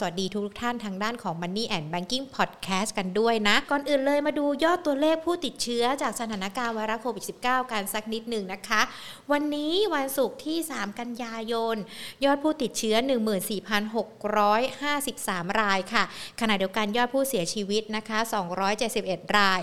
สวัสดีทุกท่านทางด้านของ Money and Banking Podcast กันด้วยนะ ก่อนอื่นเลยมาดูยอดตัวเลขผู้ติดเชื้อจากสถานการณ์ไวรัสโควิด -19 กันสักนิดหนึ่งนะคะ วันนี้วันศุกร์ที่ 3 กันยายน ยอดผู้ติดเชื้อ 14,653 รายค่ะ ขณะเดียวกันยอดผู้เสียชีวิตนะคะ 271 ราย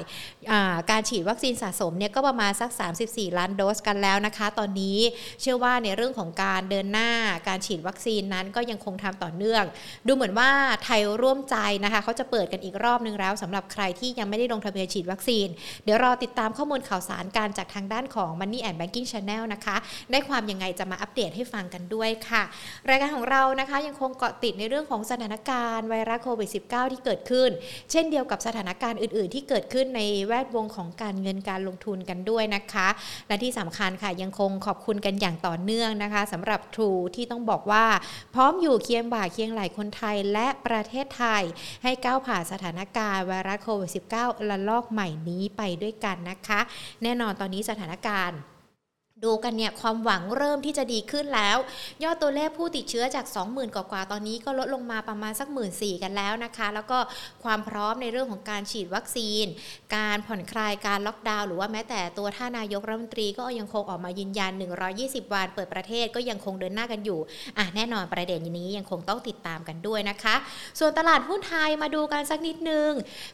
การฉีดวัคซีนสะสมเนี่ยก็ประมาณสัก 34 ล้านโดสกันแล้วนะคะ ตอนนี้เชื่อว่าในเรื่องของการเดินหน้าการฉีดวัคซีนนั้นก็ยังคงทำต่อเนื่อง ดูเหมือนว่าไทยร่วมใจนะคะเขาจะเปิดกันอีกรอบนึงแล้วสำหรับใครที่ยังไม่ได้ลงทะเบียนฉีดวัคซีน เดี๋ยวรอติดตามข้อมูลข่าวสารการจากทางด้านของ Money and Banking Channel นะคะ ได้ความยังไงจะมาอัปเดตให้ฟังกันด้วยค่ะ รายการของเรานะคะยังคงเกาะติดในเรื่องของสถานการณ์ไวรัสโควิด -19 ที่เกิดขึ้น เช่นเดียวกับสถานการณ์อื่น ๆ ที่เกิดขึ้นในแวดวงของการเงินการลงทุนกันด้วยนะคะ และที่สำคัญค่ะยังคงขอบคุณกันอย่างต่อเนื่องนะคะสำหรับ True ที่ต้องบอกว่าพร้อมอยู่เคียงบ่าเคียงไหลคนไทยและประเทศไทย ให้ก้าวผ่านสถานการณ์ไวรัสโควิด -19 ระลอกใหม่นี้ไปด้วยกันนะคะ แน่นอนตอนนี้สถานการณ์ ดูกันเนี่ยความหวังเริ่มที่จะดีขึ้นแล้ว ยอดตัวเลขผู้ติดเชื้อจาก 20,000 กว่าๆตอนนี้ก็ลดลงมาประมาณสัก1 4ื่นกันแล้วนะคะ แล้วก็ความพร้อมในเรื่องของการฉีดวัคซีน การผ่อนคลายการล็อกดาวน์หรือว่าแม้แต่ตัวท่านายกรัฐมนตรีก็ยังคงออกมายืนยัน 120 วันเปิดประเทศก็ยังคงเดินหน้ากันอยู่อะแน่นอนประเด็นนี้ยังคงต้องติดตามกันด้วยนะคะ ส่วนตลาดหุ้นไทยมาดูกันสักนิดนึง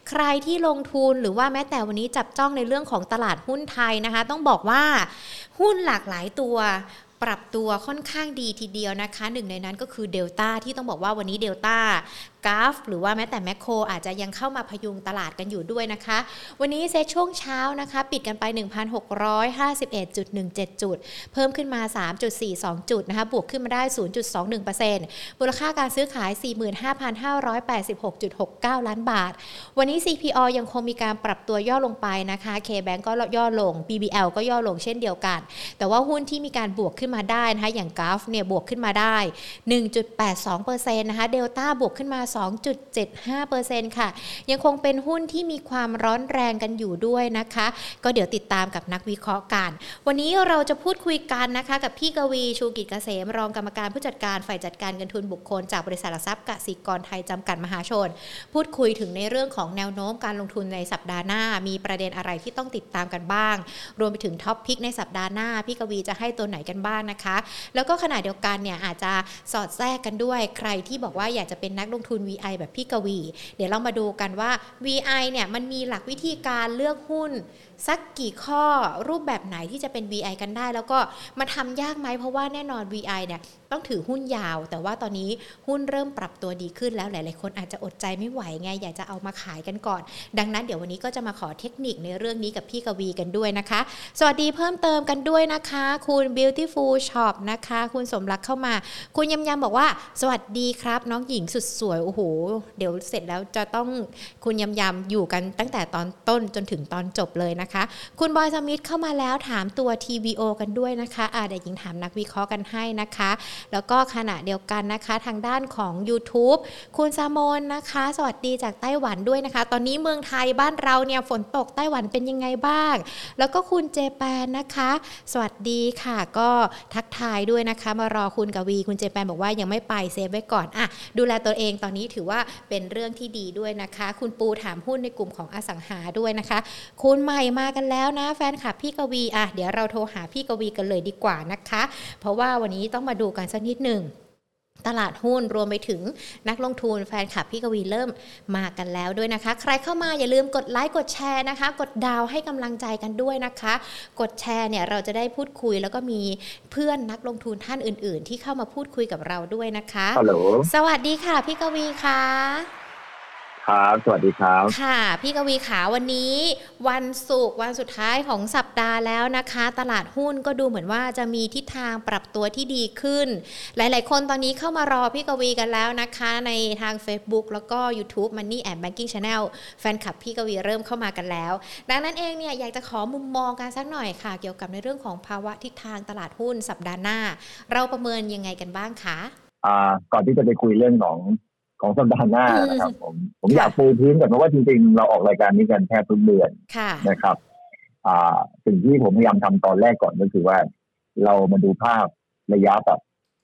ใครที่ลงทุนหรือว่าแม้แต่วันนี้จับจ้องในเรื่องของตลาดหุ้นไทยนะคะ ต้องบอกว่าหุ้นหลากหลายตัวปรับตัวค่อนข้างดีทีเดียวนะคะ หนึ่งในนั้นก็คือเดลต้าที่ต้องบอกว่าวันนี้เดลต้ากราฟ หรือว่าแม้แต่แมคโครอาจจะยังเข้ามาพยุงตลาดกันอยู่ด้วยนะคะ วันนี้เซตช่วงเช้านะคะ ปิดกันไป 1,651.17 จุด เพิ่มขึ้นมา 3.42 จุดนะคะ บวกขึ้นมาได้ 0.21%มูลค่าการซื้อขาย 45,586.69 ล้านบาท วันนี้ CPO ยังคงมีการปรับตัวย่อลงไปนะคะ K-Bank ก็ย่อลง BBL ก็ย่อลงเช่นเดียวกัน แต่ว่าหุ้นที่มีการบวกขึ้นมาได้นะคะ อย่างกราฟเนี่ยบวกขึ้นมาได้ 1.82%นะคะ เดลต้าบวกขึ้นมา2.75%ค่ะ ยังคงเป็นหุ้นที่มีความร้อนแรงกันอยู่ด้วยนะคะ ก็เดี๋ยวติดตามกับนักวิเคราะห์กัน วันนี้เราจะพูดคุยกันนะคะ กับพี่กวีชูกิจเกษมรองกรรมการผู้จัดการฝ่ายจัดการเงินทุนบุคคล จากบริษัทหลักทรัพย์กสิกรไทยจำกัดมหาชน พูดคุยถึงในเรื่องของแนวโน้มการลงทุนในสัปดาห์หน้า มีประเด็นอะไรที่ต้องติดตามกันบ้าง รวมไปถึงท็อปพิกในสัปดาห์หน้า พี่กวีจะให้ตัวไหนกันบ้างนะคะ แล้วก็ขณะเดียวกันเนี่ยอาจจะสอดแทรกกันด้วย ใครที่บอกว่าอยากจะเป็นนักลงทุน VI แบบพี่กวี เดี๋ยวเรามาดูกันว่า VI เนี่ยมันมีหลักวิธีการเลือกหุ้น สักกี่ข้อรูปแบบไหนที่จะเป็น VI กันได้ แล้วก็มาทำยากไหมเพราะว่าแน่นอน VI เนี่ยต้องถือหุ้นยาว แต่ว่าตอนนี้หุ้นเริ่มปรับตัวดีขึ้นแล้วหลาย ๆ คนอาจจะอดใจไม่ไหวไงอยากจะเอามาขายกันก่อน ดังนั้นเดี๋ยววันนี้ก็จะมาขอเทคนิคในเรื่องนี้กับพี่กวีกันด้วยนะคะ สวัสดีเพิ่มเติมกันด้วยนะคะ คุณ Beautiful Shop นะคะ คุณสมรักเข้ามา คุณยำยำบอกว่า สวัสดีครับ น้องหญิงสุดสวยโอ้โหเดี๋ยวเสร็จแล้วจะต้องคุณยำยำอยู่กันตั้งแต่ตอนต้นจนถึงตอนจบเลยนะคะคุณบอยสมิธเข้ามาแล้วถามตัว TVO กันด้วยนะคะอ่าเดี๋ยวหญิงถามนักวิเคราะห์กันให้นะคะ แล้วก็ขณะเดียวกันนะคะทางด้านของ YouTube คุณซามนนะคะ สวัสดีจากไต้หวันด้วยนะคะ ตอนนี้เมืองไทยบ้านเราเนี่ยฝนตกไต้หวันเป็นยังไงบ้าง แล้วก็คุณเจแปนนะคะ สวัสดีค่ะ ก็ทักทายด้วยนะคะ มารอคุณกวีคุณเจแปนบอกว่ายังไม่ไปเซฟไว้ก่อนอะดูแลตัวเองตอนนี้ถือว่าเป็นเรื่องที่ดีด้วยนะคะ คุณปูถามหุ้นในกลุ่มของอสังหาด้วยนะคะ คุณใหม่มากันแล้วนะ แฟนคลับพี่กวีอะเดี๋ยวเราโทรหาพี่กวีกันเลยดีกว่านะคะ เพราะว่าวันนี้ต้องมาดูกันสักนิดหนึ่งตลาดหุ้นรวมไปถึงนักลงทุนแฟนคลับพี่กวีเริ่มมากันแล้วด้วยนะคะ ใครเข้ามาอย่าลืมกดไลค์กดแชร์นะคะ กดดาวให้กำลังใจกันด้วยนะคะ กดแชร์เนี่ยเราจะได้พูดคุยแล้วก็มีเพื่อนนักลงทุนท่านอื่น ๆ ที่เข้ามาพูดคุยกับเราด้วยนะคะฮัลโหลสวัสดีค่ะพี่กวีค่ะ ครับ สวัสดีครับ ค่ะ พี่กวีขาวันนี้ วันศุกร์วันสุดท้ายของสัปดาห์แล้วนะคะ ตลาดหุ้นก็ดูเหมือนว่าจะมีทิศทางปรับตัวที่ดีขึ้น หลาย ๆ คนตอนนี้เข้ามารอพี่กวีกันแล้วนะคะ ในทาง Facebook แล้วก็ YouTube Money and Banking Channel แฟนคลับพี่กวีเริ่มเข้ามากันแล้ว ดังนั้นเองเนี่ยอยากจะขอมุมมองกันสักหน่อยค่ะ เกี่ยวกับในเรื่องของภาวะทิศทางตลาดหุ้นสัปดาห์หน้า เราประเมินยังไงกันบ้างคะอ่าก่อนที่จะไปคุยเรื่องของ ของสัปดาห์หน้านะครับ ผมผมอยากปูพื้นก่อนเพราะว่าจริงๆ เราออกรายการนี้กันแทบทุกเดือนนะครับอ่าสิ่งที่ผมพยายามทำตอนแรกก่อนก็คือว่า เรามาดูภาพระยะแบบ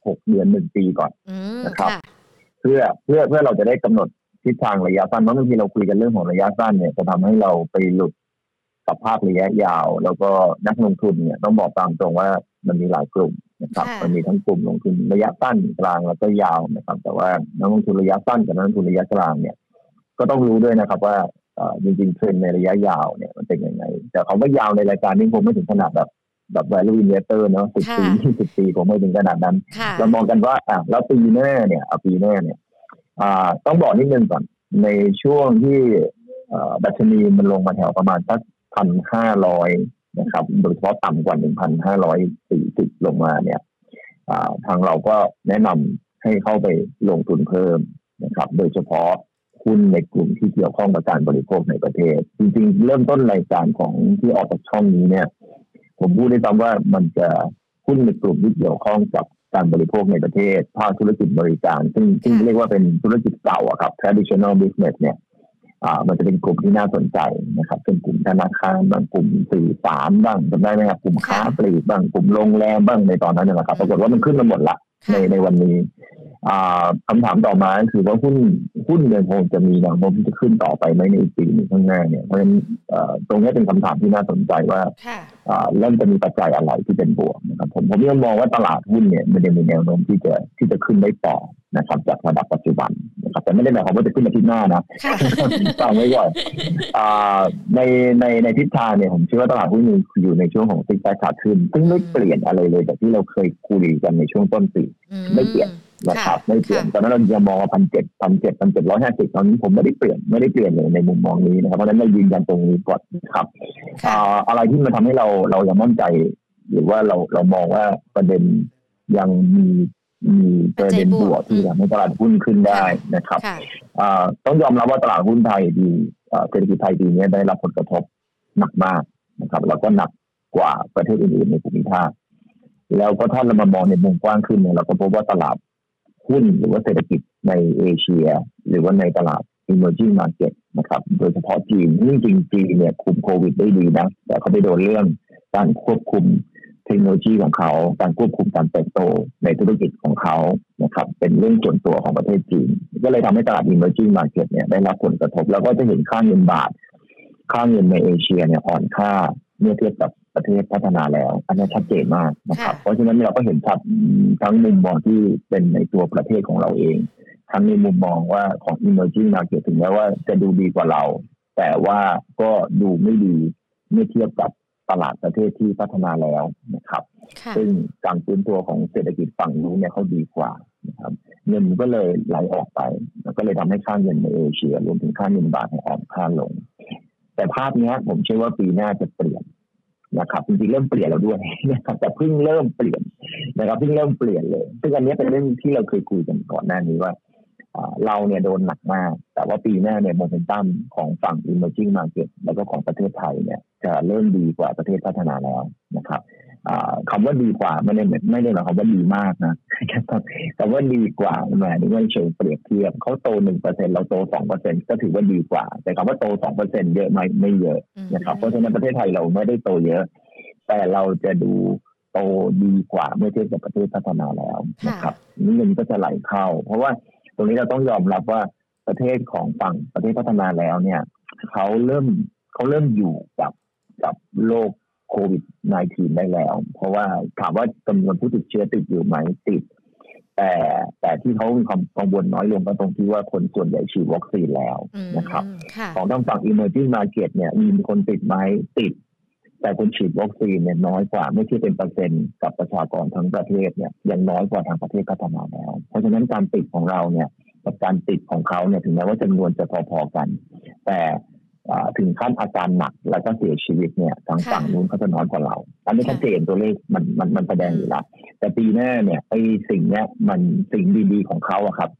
หกเดือนหนึ่งปีก่อนนะครับคืพื่อเพื่อเพื่อเราจะได้กำหนดทิศทางระยะสั้นเพราะบางทีเราคุยกันเรื่องของระยะสั้นเนี่ยจะทำให้เราไปหลุดกับภาพระยะยาว แล้วก็นักลงทุนเนี่ยต้องบอกตามตรงว่ามันมีหลายกลุ่ม นะครับมันมีทั้งกลุ่มลงทุนระยะสั้นกลางแล้วก็ยาวนะครับ แต่ว่านักลงทุนระยะสั้นกับนักลงทุนระยะกลางเนี่ย ก็ต้องรู้ด้วยนะครับว่าจริงๆเทรนในระยะยาวเนี่ยมันเป็นยังไง แต่เขาก็ยาวในรายการนี้ผมไม่ถึงขนาดแบบแบบ value investor เนาะสิบปียี่สิบปีผมไม่ถึงขนาดนั้น เรามองกันว่าอะแล้วปีหน้าเนี่ยปีหน้าเนี่ยอ่าต้องบอกนิดนึงก่อนในช่วงที่ดัชนีมันลงมาแถวประมาณสักพันห้าร้อย นะครับ โดยเฉพาะต่ำกว่าหนึ่งพันห้าร้อยสี่สิบลงมาเนี่ยทางเราก็แนะนำให้เข้าไปลงทุนเพิ่มนะครับ โดยเฉพาะหุ้นในกลุ่มที่เกี่ยวข้องกับการบริโภคในประเทศ จริงๆ เริ่มต้นรายการของที่ออกจากช่องนี้เนี่ย ผมพูดได้ตามว่ามันจะหุ้นในกลุ่มที่เกี่ยวข้องกับการบริโภคในประเทศ ภาคธุรกิจบริการ ซึ่งซึ่งเรียกว่าเป็นธุรกิจเก่าอะครับ traditional business เนี่ย มันจะเป็นกลุ่มที่น่าสนใจนะครับเป็นกลุ่มธนาคารบางกลุ่มสื่อสารบ้างจำได้ไหมครับกลุ่มค้าปลีกบ้างกลุ่มโรงแรมบ้างในตอนนั้นนะครับปรากฏว่ามันขึ้นมาหมดละในในวันนี้คำถามต่อมาคือว่าหุ้นหุ้นยังคงจะมีแนวโน้มที่จะขึ้นต่อไปไหมในอีกปีนึงข้างหน้าเนี่ยเพราะฉะนั้นตรงนี้เป็นคำถามที่น่าสนใจว่าเริ่มจะมีปัจจัยอะไรที่เป็นบวกนะครับผมผมยังมองว่าตลาดหุ้นเนี่ยมันจะมีแนวโน้มที่จะที่จะขึ้นได้ต่อ นะครับจากระดับปัจจุบันนะครับแต่ไม่ได้หมายความว่าจะขึ้นมาที่หน้านะฟังไว้ก่อนในในในทิศทางเนี่ยผมเชื่อว่าตลาดหุ้นอยู่ในช่วงของซิกแซกขาขึ้น ซึ่งไม่เปลี่ยนอะไรเลยจากที่เราเคยคุยกันในช่วงต้นปีไม่เปลี่ยนนะครับไม่เปลี่ยนตอนนั้นเราจะมองพันเจ็ดพันเจ็ดพันเจ็ดร้อยห้าสิบตอนนี้ผมไม่ได้เปลี่ยนไม่ได้เปลี่ยนเลยในมุมมองนี้นะครับเพราะฉะนั้นเรายืนยันตรงนี้ก่อนครับอะไรที่มันทำให้เราเรายังมั่นใจ หรือว่าเราเรามองว่าประเด็นยังมี มีประเด็นบวกที่ทำให้ตลาดหุ้นขึ้นได้นะครับต้องยอมรับว่าตลาดหุ้นไทยดีเศรษฐกิจไทยดีนี้ได้รับผลกระทบหนักมากนะครับ แล้วก็หนักกว่าประเทศอื่นๆในภูมิภาคแล้วก็ถ้าเรามามองในมุมกว้างขึ้นเนี่ยเราก็พบว่าตลาดหุ้นหรือว่าเศรษฐกิจในเอเชีย หรือว่าในตลาด emerging market นะครับ โดยเฉพาะจีนจริงจีนเนี่ยคุมโควิดได้ดีนะ แต่เขาไปโดนเรื่องการควบคุม เทคโนโลยีของเขา การควบคุมการเติบโตในธุรกิจของเขานะครับเป็นเรื่องส่วนตัวของประเทศจีน ก็เลยทำให้ตลาด emerging market เนี่ยได้รับผลกระทบ แล้วก็จะเห็นค่าเงินบาท ค่าเงินในเอเชียเนี่ยอ่อนค่าเมื่อเทียบกับประเทศพัฒนาแล้ว อันนี้ชัดเจนมากนะครับ เพราะฉะนั้นเราก็เห็นชัดทั้งมุมมองที่เป็นในตัวประเทศของเราเอง ทั้งในมุมมองว่าของ emerging market ถึงแม้ว่าจะดูดีกว่าเรา แต่ว่าก็ดูไม่ดีเมื่อเทียบกับ ตลาดประเทศที่พัฒนาแล้วนะครับ ซึ่งการฟื้นตัวของเศรษฐกิจฝั่งนู้นเนี่ยเขาดีกว่านะครับ เงินก็เลยไหลออกไป แล้วก็เลยทำให้ค่าเงินในเอเชียรวมถึงค่าเงินบาทอ่อนค่าลง แต่ภาพนี้ผมเชื่อว่าปีหน้าจะเปลี่ยนนะครับจริงๆเริ่มเปลี่ยนแล้วด้วยนะครับแต่เพิ่งเริ่มเปลี่ยนนะครับเพิ่งเริ่มเปลี่ยนเลย ซึ่งอันนี้เป็นเรื่องที่เราเคยคุยกันก่อนหน้านี้ว่าเราเนี่ยโดนหนักมาก แต่ว่าปีหน้าเนี่ยโมเมนตัมของฝั่ง emerging market แล้วก็ของประเทศไทยเนี่ย จะเริ่มดีกว่าประเทศพัฒนาแล้วนะครับคำว่าดีกว่าไม่ได้ไม่ได้หมายความว่าดีมากนะคำว่าดีกว่าหมายถึงว่าเชิงเปรียบเทียบเขาโตหนึ่งเปอร์เซ็นเราโตสองเปอร์เซ็นก็ถือว่าดีกว่า แต่คำว่าโตสองเปอร์เซ็นเยอะไหมไม่เยอะนะครับเพราะฉะนั้นประเทศไทยเราไม่ได้โตเยอะ แต่เราจะดูโตดีกว่าเมื่อเทียบกับประเทศพัฒนาแล้วนะครับนี่เงินก็จะไหลเข้า เพราะว่าตรงนี้เราต้องยอมรับว่าประเทศของฝั่งประเทศพัฒนาแล้วเนี่ยเขาเริ่มเขาเริ่มอยู่กับ กับโลกโควิด -19 ได้แล้ว เพราะว่าถามว่าจำนวนผู้ติดเชื้อติดอยู่ไหมติด แต่แต่ที่เขามีความกังวลน้อยลงก็ตรงที่ว่าคนส่วนใหญ่ฉีดวัคซีนแล้วนะครับ ของทางฝั่ง emerging market เนี่ยมีคนติดไหมติด แต่คนฉีดวัคซีนเนี่ยน้อยกว่าไม่ใช่เป็นเปอร์เซ็นต์กับประชากรทั้งประเทศเนี่ยยังน้อยกว่าทางประเทศพัฒนาแล้ว เพราะฉะนั้นการติดของเราเนี่ยกับการติดของเขาเนี่ยถึงแม้ว่าจำนวนจะพอๆกัน แต่ ถึงขั้นอาการหนักแล้วก็เสียชีวิตเนี่ยทางฝั่งนู้นเขาจะน้อยกว่าเรา อันนี้ชัดเจนตัวเลขมันมันมันแสดงอยู่แล้วแต่ปีหน้าเนี่ยไอ้สิ่งเนี้ยมันสิ่งดีๆของเขาอะครับ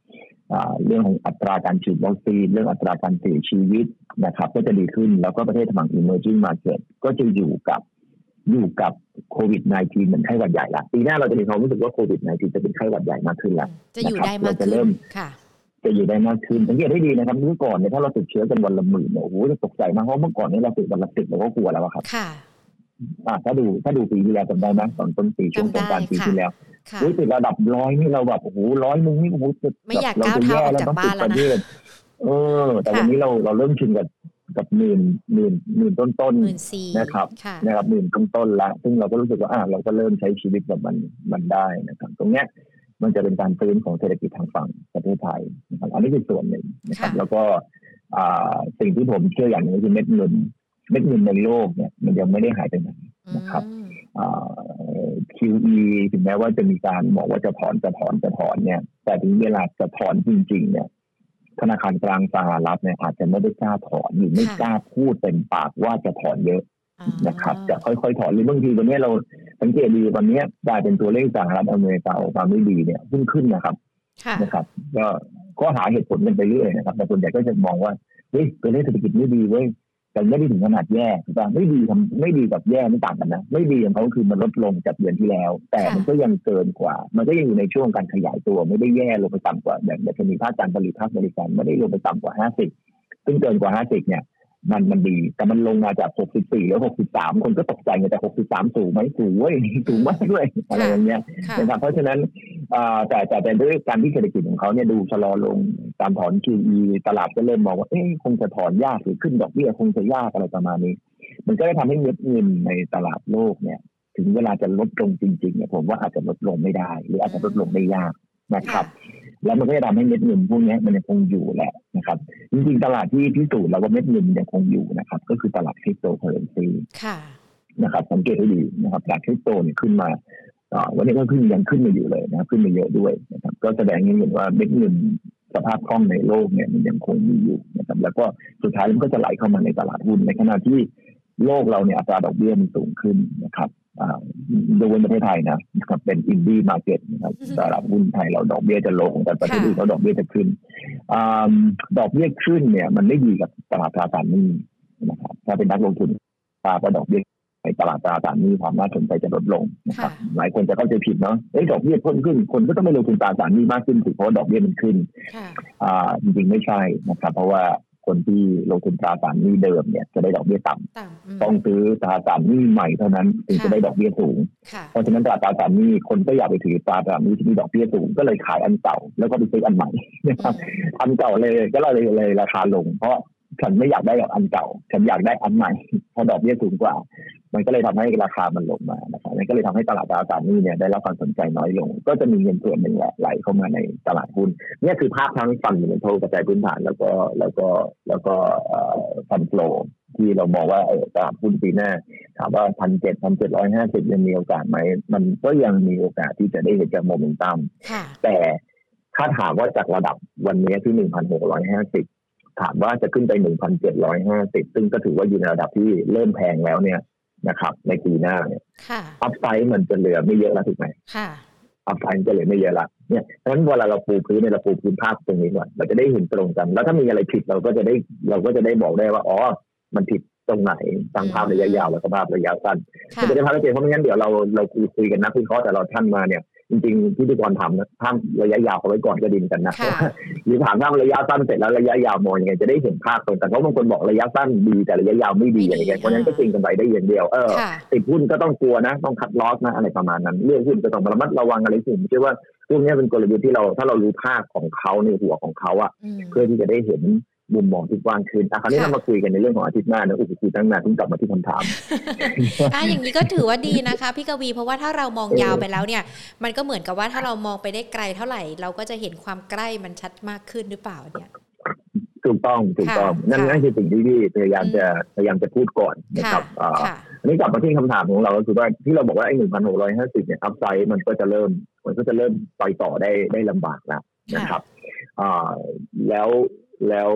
เรื่องของอัตราการฉีดวัคซีนเรื่องอัตราการเสียชีวิตนะครับ ก็จะดีขึ้นแล้วก็ประเทศฝั่ง emerging market ก็จะอยู่กับอยู่กับโควิด -19 เหมือนไข้หวัดใหญ่ละปีหน้าเราจะมีความรู้สึกว่าโควิด -19 จะเป็นไข้หวัดใหญ่มากขึ้นแล้วจะอยู่ได้มากขึ้นค่ะ จะอยู่ได้มากขึ้นสังเกตให้ดีนะครับเมื่อก่อนเนี่ยถ้าเราติดเชื้อกันวันละหมื่นเนี่ยโอ้โหจะตกใจมากเพราะเมื่อก่อนนี้เราติดวันละสิบเราก็กลัวแล้วครับค่ะถ้าดูถ้าดูปีที่แล้วจำได้ไหมตอนต้นปีช่วงสงการปีที่แล้วรู้สึกระดับร้อยนี่เราแบบโอ้โหร้อยมึงนี่โอ้โหไม่อยากก้าวเท้าออกจากบ้านแล้วนะเออ แต่วันนี้เราเราเริ่มชินกับกับหมื่นหมื่นหมื่นต้นต้นนะครับนะครับหมื่นต้นต้นละซึ่งเราก็รู้สึกว่าอ่าเราก็เริ่มใช้ชีวิตแบบมันมันได้นะครับ ตรงเนี้ย มันจะเป็นการฟื้นของเศรษฐกิจทางฝั่งประเทศไทยนะครับอันนี้คือส่วนหนึ่งนะครับ แล้วก็สิ่งที่ผมเชื่ออย่างนึงคือเม็ดเงินเม็ดเงินในโลกเนี่ย มันยังไม่ได้หายไปไหนนะครับ QE ถึงแม้ว่าจะมีการบอกว่าจะถอนจะถอนจะถอนเนี่ย แต่ถึงเวลาจะถอนจริง ๆ เนี่ย ธนาคารกลางสหรัฐเนี่ยอาจจะไม่ได้กล้าถอนหรือไม่กล้าพูดเป็นปากว่าจะถอนเยอะนะครับ จะค่อยๆถอนหรือบางทีวันนี้เรา สังเกตดีวันนี้กลายเป็นตัวเลขสหรัฐอเมริกาออกมาไม่ดีเนี่ยขึ้นขึ้นนะครับนะครับ ก็ก็หาเหตุผลกันไปเรื่อยนะครับแต่ส่วนใหญ่ก็จะมองว่าเฮ้ยตัวเลขเศรษฐกิจไม่ดีเว้ยแต่ไม่ได้ถึงขนาดแย่แต่ไม่ดีทำไม่ดีกับแย่ไม่ต่างกันนะไม่ดีของเขาคือมันลดลงจากเดือนที่แล้ว แต่มันก็ยังเกินกว่า มันก็ยังอยู่ในช่วงการขยายตัว ไม่ได้แย่ลงไปต่ำกว่าแบบดัชนีภาคการผลิตภาคบริการไม่ได้ลงไปต่ำกว่าห้าสิบซึ่งเกินกว่าห้าสิบเนี่ย มันมันดี แต่มันลงมาจาก 64 แล้ว 63 คนก็ตกใจไงแต่ 63 สูงไหมสูงเว้ยสูงมากด้วยอะไรอย่างเงี้ยนะครับเพราะฉะนั้นแต่แต่แต่ด้วยการที่เศรษฐกิจของเขาเนี่ยดูชะลอลงการถอน QE ตลาดก็เริ่มมองว่าเอ๊ะคงจะถอนยากหรือขึ้นดอกเบี้ยคงจะยากอะไรประมาณนี้ มันก็ได้ทำให้เงินเงินในตลาดโลกเนี่ย ถึงเวลาจะลดลงจริงๆเนี่ยผมว่าอาจจะลดลงไม่ได้ หรืออาจจะลดลงได้ยากนะครับ แล้วมันก็จะทำให้เม็ดเงินพวกนี้มันยังคงอยู่แหละนะครับ จริงๆ ตลาดที่พิสูจน์แล้วว่าเม็ดเงินยังคงอยู่นะครับ ก็คือตลาดคริปโตเคอเรนซีนะครับสังเกตให้ดีนะครับตลาดคริปโตเนี่ยขึ้นมาวันนี้ก็ขึ้นยังขึ้นมาอยู่เลยนะครับ ขึ้นมาเยอะด้วยนะครับ ก็แสดงให้เห็นว่าเม็ดเงินสภาพคล่องในโลกเนี่ยมันยังคงมีอยู่นะครับแล้วก็สุดท้ายมันก็จะไหลเข้ามาในตลาดหุ้นในขณะที่โลกเราเนี่ยอัตราดอกเบี้ยมันสูงขึ้นนะครับ โดยประเทศไทยนะครับเป็น Emerging Market นะครับตลาดหุ้นไทยเราดอกเบี้ยจะลงแต่ประเทศอื่นเขาดอกเบี้ยจะขึ้นดอกเบี้ยขึ้นเนี่ย มันไม่ดีกับตลาดตราสารหนี้นะครับถ้าเป็นนักลงทุนตราว่าดอกเบี้ยในตลาดตราสารหนี้ความน่าสนใจจะลดลงนะครับหลายคนจะเข้าใจผิดเนาะเอ้ดอกเบี้ยเพิ่มขึ้น คนก็ต้องไปลงทุนตราสารหนี้มากขึ้นเพราะดอกเบี้ยมันขึ้นจริงๆไม่ใช่นะครับ เพราะว่า คนที่ลงทุนตราสารหนี้เดิมเนี่ยจะได้ดอกเบี้ยต่ำต้องซื้อตราสารหนี้ใหม่เท่านั้นถึงจะได้ดอกเบี้ยสูง เพราะฉะนั้นตราสารหนี้คนก็อยากไปถือตราสารหนี้ที่มีดอกเบี้ยสูงก็เลยขายอันเก่าแล้วก็ไปซื้ออันใหม่นะครับอันเก่าเลยก็เลยเลยราคาลง เพราะ ฉันไม่อยากได้แบบอันเก่า ฉันอยากได้อันใหม่เพราะดอกเบี้ยสูงกว่า มันก็เลยทำให้ราคามันลงมานะครับมันก็เลยทำให้ตลาดตราสารหนี้เนี่ยได้รับความสนใจน้อยลง ก็จะมีเงินส่วนหนึ่งไหลเข้ามาในตลาดหุ้นนี่คือภาพทั้งฟันเงินโทกระจายพื้นฐานแล้วก็แล้วก็แล้วก็ fund flow ที่เราบอกว่าตลาดหุ้นปีหน้าถามว่าพันเจ็ดพันเจ็ดร้อยห้าสิบยังมีโอกาสไหมมันก็ยังมีโอกาสที่จะได้เห็นจากโมเมนตัมแต่ถ้าถามว่าจากระดับวันนี้ที่หนึ่งพันหกร้อยห้าสิบ ถามว่าจะขึ้นไป 1,750 ซึ่งก็ถือว่าอยู่ในระดับที่เริ่มแพงแล้วเนี่ยนะครับ ในปีหน้าเนี่ย upside มันจะเหลือไม่เยอะแล้วถูกไหม upside จะเหลือไม่เยอะละเนี่ยเพราะฉะนั้นเวลาเราปูพื้นเนี่ยเราปูพื้นภาพตรงนี้ก่อนเราจะได้เห็นตรงกัน แล้วถ้ามีอะไรผิดเราก็จะได้เราก็จะได้บอกได้ว่าอ๋อมันผิดตรงไหนตั้งภาพระยะยาวแล้วก็ภาพระยะสั้นมันจะได้ภาพระยะเพราะไม่งั้นเดี๋ยวเราเราคุยกันนักวิเคราะห์แต่เราท่านมาเนี่ย จริงๆพิธีกรทำนะท่ามระยะยาวเอาไว้ก่อนก็ดินกันนะหรือถามว่าระยะสั้นเสร็จแล้วระยะยาวมองยังไงจะได้เห็นภาพตรงกันเพราะบางคนบอกระยะสั้นดีแต่ระยะยาวไม่ดีอย่างเงี้ยเพราะนั้นก็จริงกันไปได้อย่างเดียวเออติดหุ้นก็ต้องกลัวนะ ต้องคัดลอสนะอะไรประมาณนั้นเรื่องหุ้นก็ต้องระมัดระวังอะไรสิ่งเชื่อว่าพวกนี้เป็นกลยุทธ์ที่เราถ้าเรารู้ภาพของเขาในหัวของเขาอะเพื่อที่จะได้เห็น มุมมองที่กว้างขึ้นอะคราวนี้เรามาคุยกันในเรื่องของอาทิตย์หน้านะอุปคุยตั้งนานถึงกลับมาที่คำถามอ่าอย่างนี้ก็ถือว่าดีนะคะพี่กวี เพราะว่าถ้าเรามองยาวไปแล้วเนี่ย มันก็เหมือนกับว่าถ้าเรามองไปได้ไกลเท่าไหร่ เราก็จะเห็นความใกล้มันชัดมากขึ้นหรือเปล่าเนี่ยถูกต้องถูกต้องนั่นนั่นคือสิ่งที่พี่พยายามจะพยายามจะพูดก่อนนะครับอันนี้กลับมาที่คำถามของเราก็คือว่าที่เราบอกว่าไอ้หนึ่งพันหกร้อยห้าสิบเนี่ยอัพไซด์มันก็จะเริ่มมันก็จะเริ่มไปต่อได้ได้ลำบากแล้วนะครับอ่าแล้ว แล้ว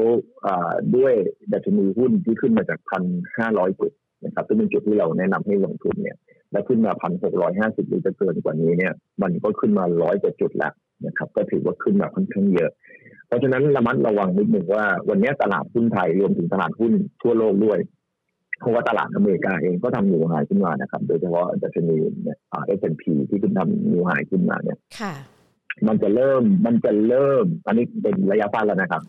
ด้วยดัชนีหุ้นที่ขึ้นมาจากพันห้าร้อยจุดนะครับซึ่งเป็นจุดที่เราแนะนำให้ลงทุนเนี่ย แล้วขึ้นมาพันหกร้อยห้าสิบหรือจะเกินกว่านี้เนี่ย มันก็ขึ้นมาร้อยกว่าจุดแล้วนะครับ ก็ถือว่าขึ้นมาค่อนข้างเยอะ เพราะฉะนั้นระมัดระวังนิดหนึ่งว่า วันนี้ตลาดหุ้นไทยรวมถึงตลาดหุ้นทั่วโลกด้วยเพราะว่าตลาดอเมริกาเองก็ทำนิวไฮขึ้นมานะครับ โดยเฉพาะดัชนีเนี่ย S&P ที่ขึ้นทำ new high ขึ้นมาเนี่ย มันจะเริ่มมันจะเริ่ม อันนี้เป็นระยะสั้นแล้วนะครับ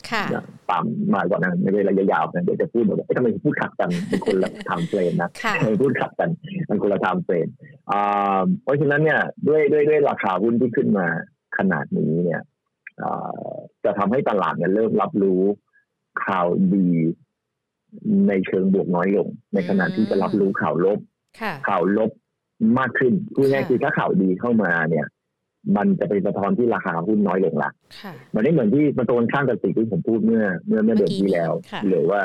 ต่ำมากกว่านั้นในระยะยาวนะเดี๋ยวจะพูดแบบทำไมพูดขัดกันเป็นคนละ time frame นะทำไมพูดขัดกันเป็นคนละ time frame เพราะฉะนั้นเนี่ยด้วยด้วยด้วยราคาหุ้นที่ขึ้นมาขนาดนี้เนี่ยจะทำให้ตลาดเนี่ยเริ่มรับรู้ข่าวดีในเชิงบวกน้อยลง ในขณะที่จะรับรู้ข่าวลบข่าวลบมากขึ้นพูดง่ายคือถ้าข่าวดีเข้ามาเนี่ย มันจะเป็นสะท้อนที่ราคาหุ้นน้อยลงละมันไม่เหมือนที่มันตรงข้างกับสิ่งที่ผมพูดเมื่อ เมื่อเมื่อเดือนที่แล้วหรือว่า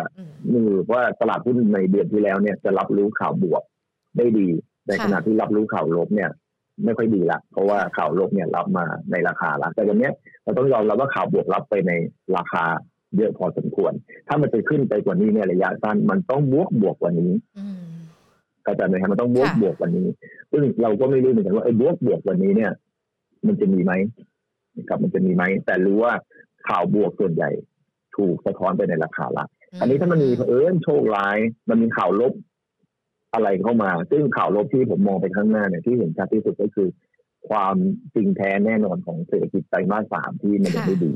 นือว่าตลาดหุ้นในเดือนที่แล้วเนี่ยจะรับรู้ข่าวบวกได้ดี ในขณะที่รับรู้ข่าวลบเนี่ย ไม่ค่อยดีละเพราะว่าข่าวลบเนี่ยรับมาในราคาละแต่วันนี้เราต้องยอมรับว่าข่าวบวกรับไปในราคาเยอะพอสมควร ถ้ามันจะขึ้นไปกว่านี้ในระยะสั้นมันต้องบวกบวกกว่านี้เข้าใจไหมครับมันต้องบวกบวกกว่านี้ ซึ่งเราก็ไม่รู้เหมือนกันว่าไอ้บวกบวกกว่านี้เนี่ย มันจะมีไหมครับมันจะมีไหม แต่รู้ว่าข่าวบวกส่วนใหญ่ ถูกสะท้อนไปในราคาละอันนี้ถ้ามันมีเออโชคร้าย มันมีข่าวลบอะไรเข้ามา ซึ่งข่าวลบที่ผมมองไปข้างหน้าเนี่ยที่เห็นชัดที่สุดก็คือ ความจริงแท้แน่นอนของเศรษฐกิจไตรมาสสามที่มันยังไม่ดี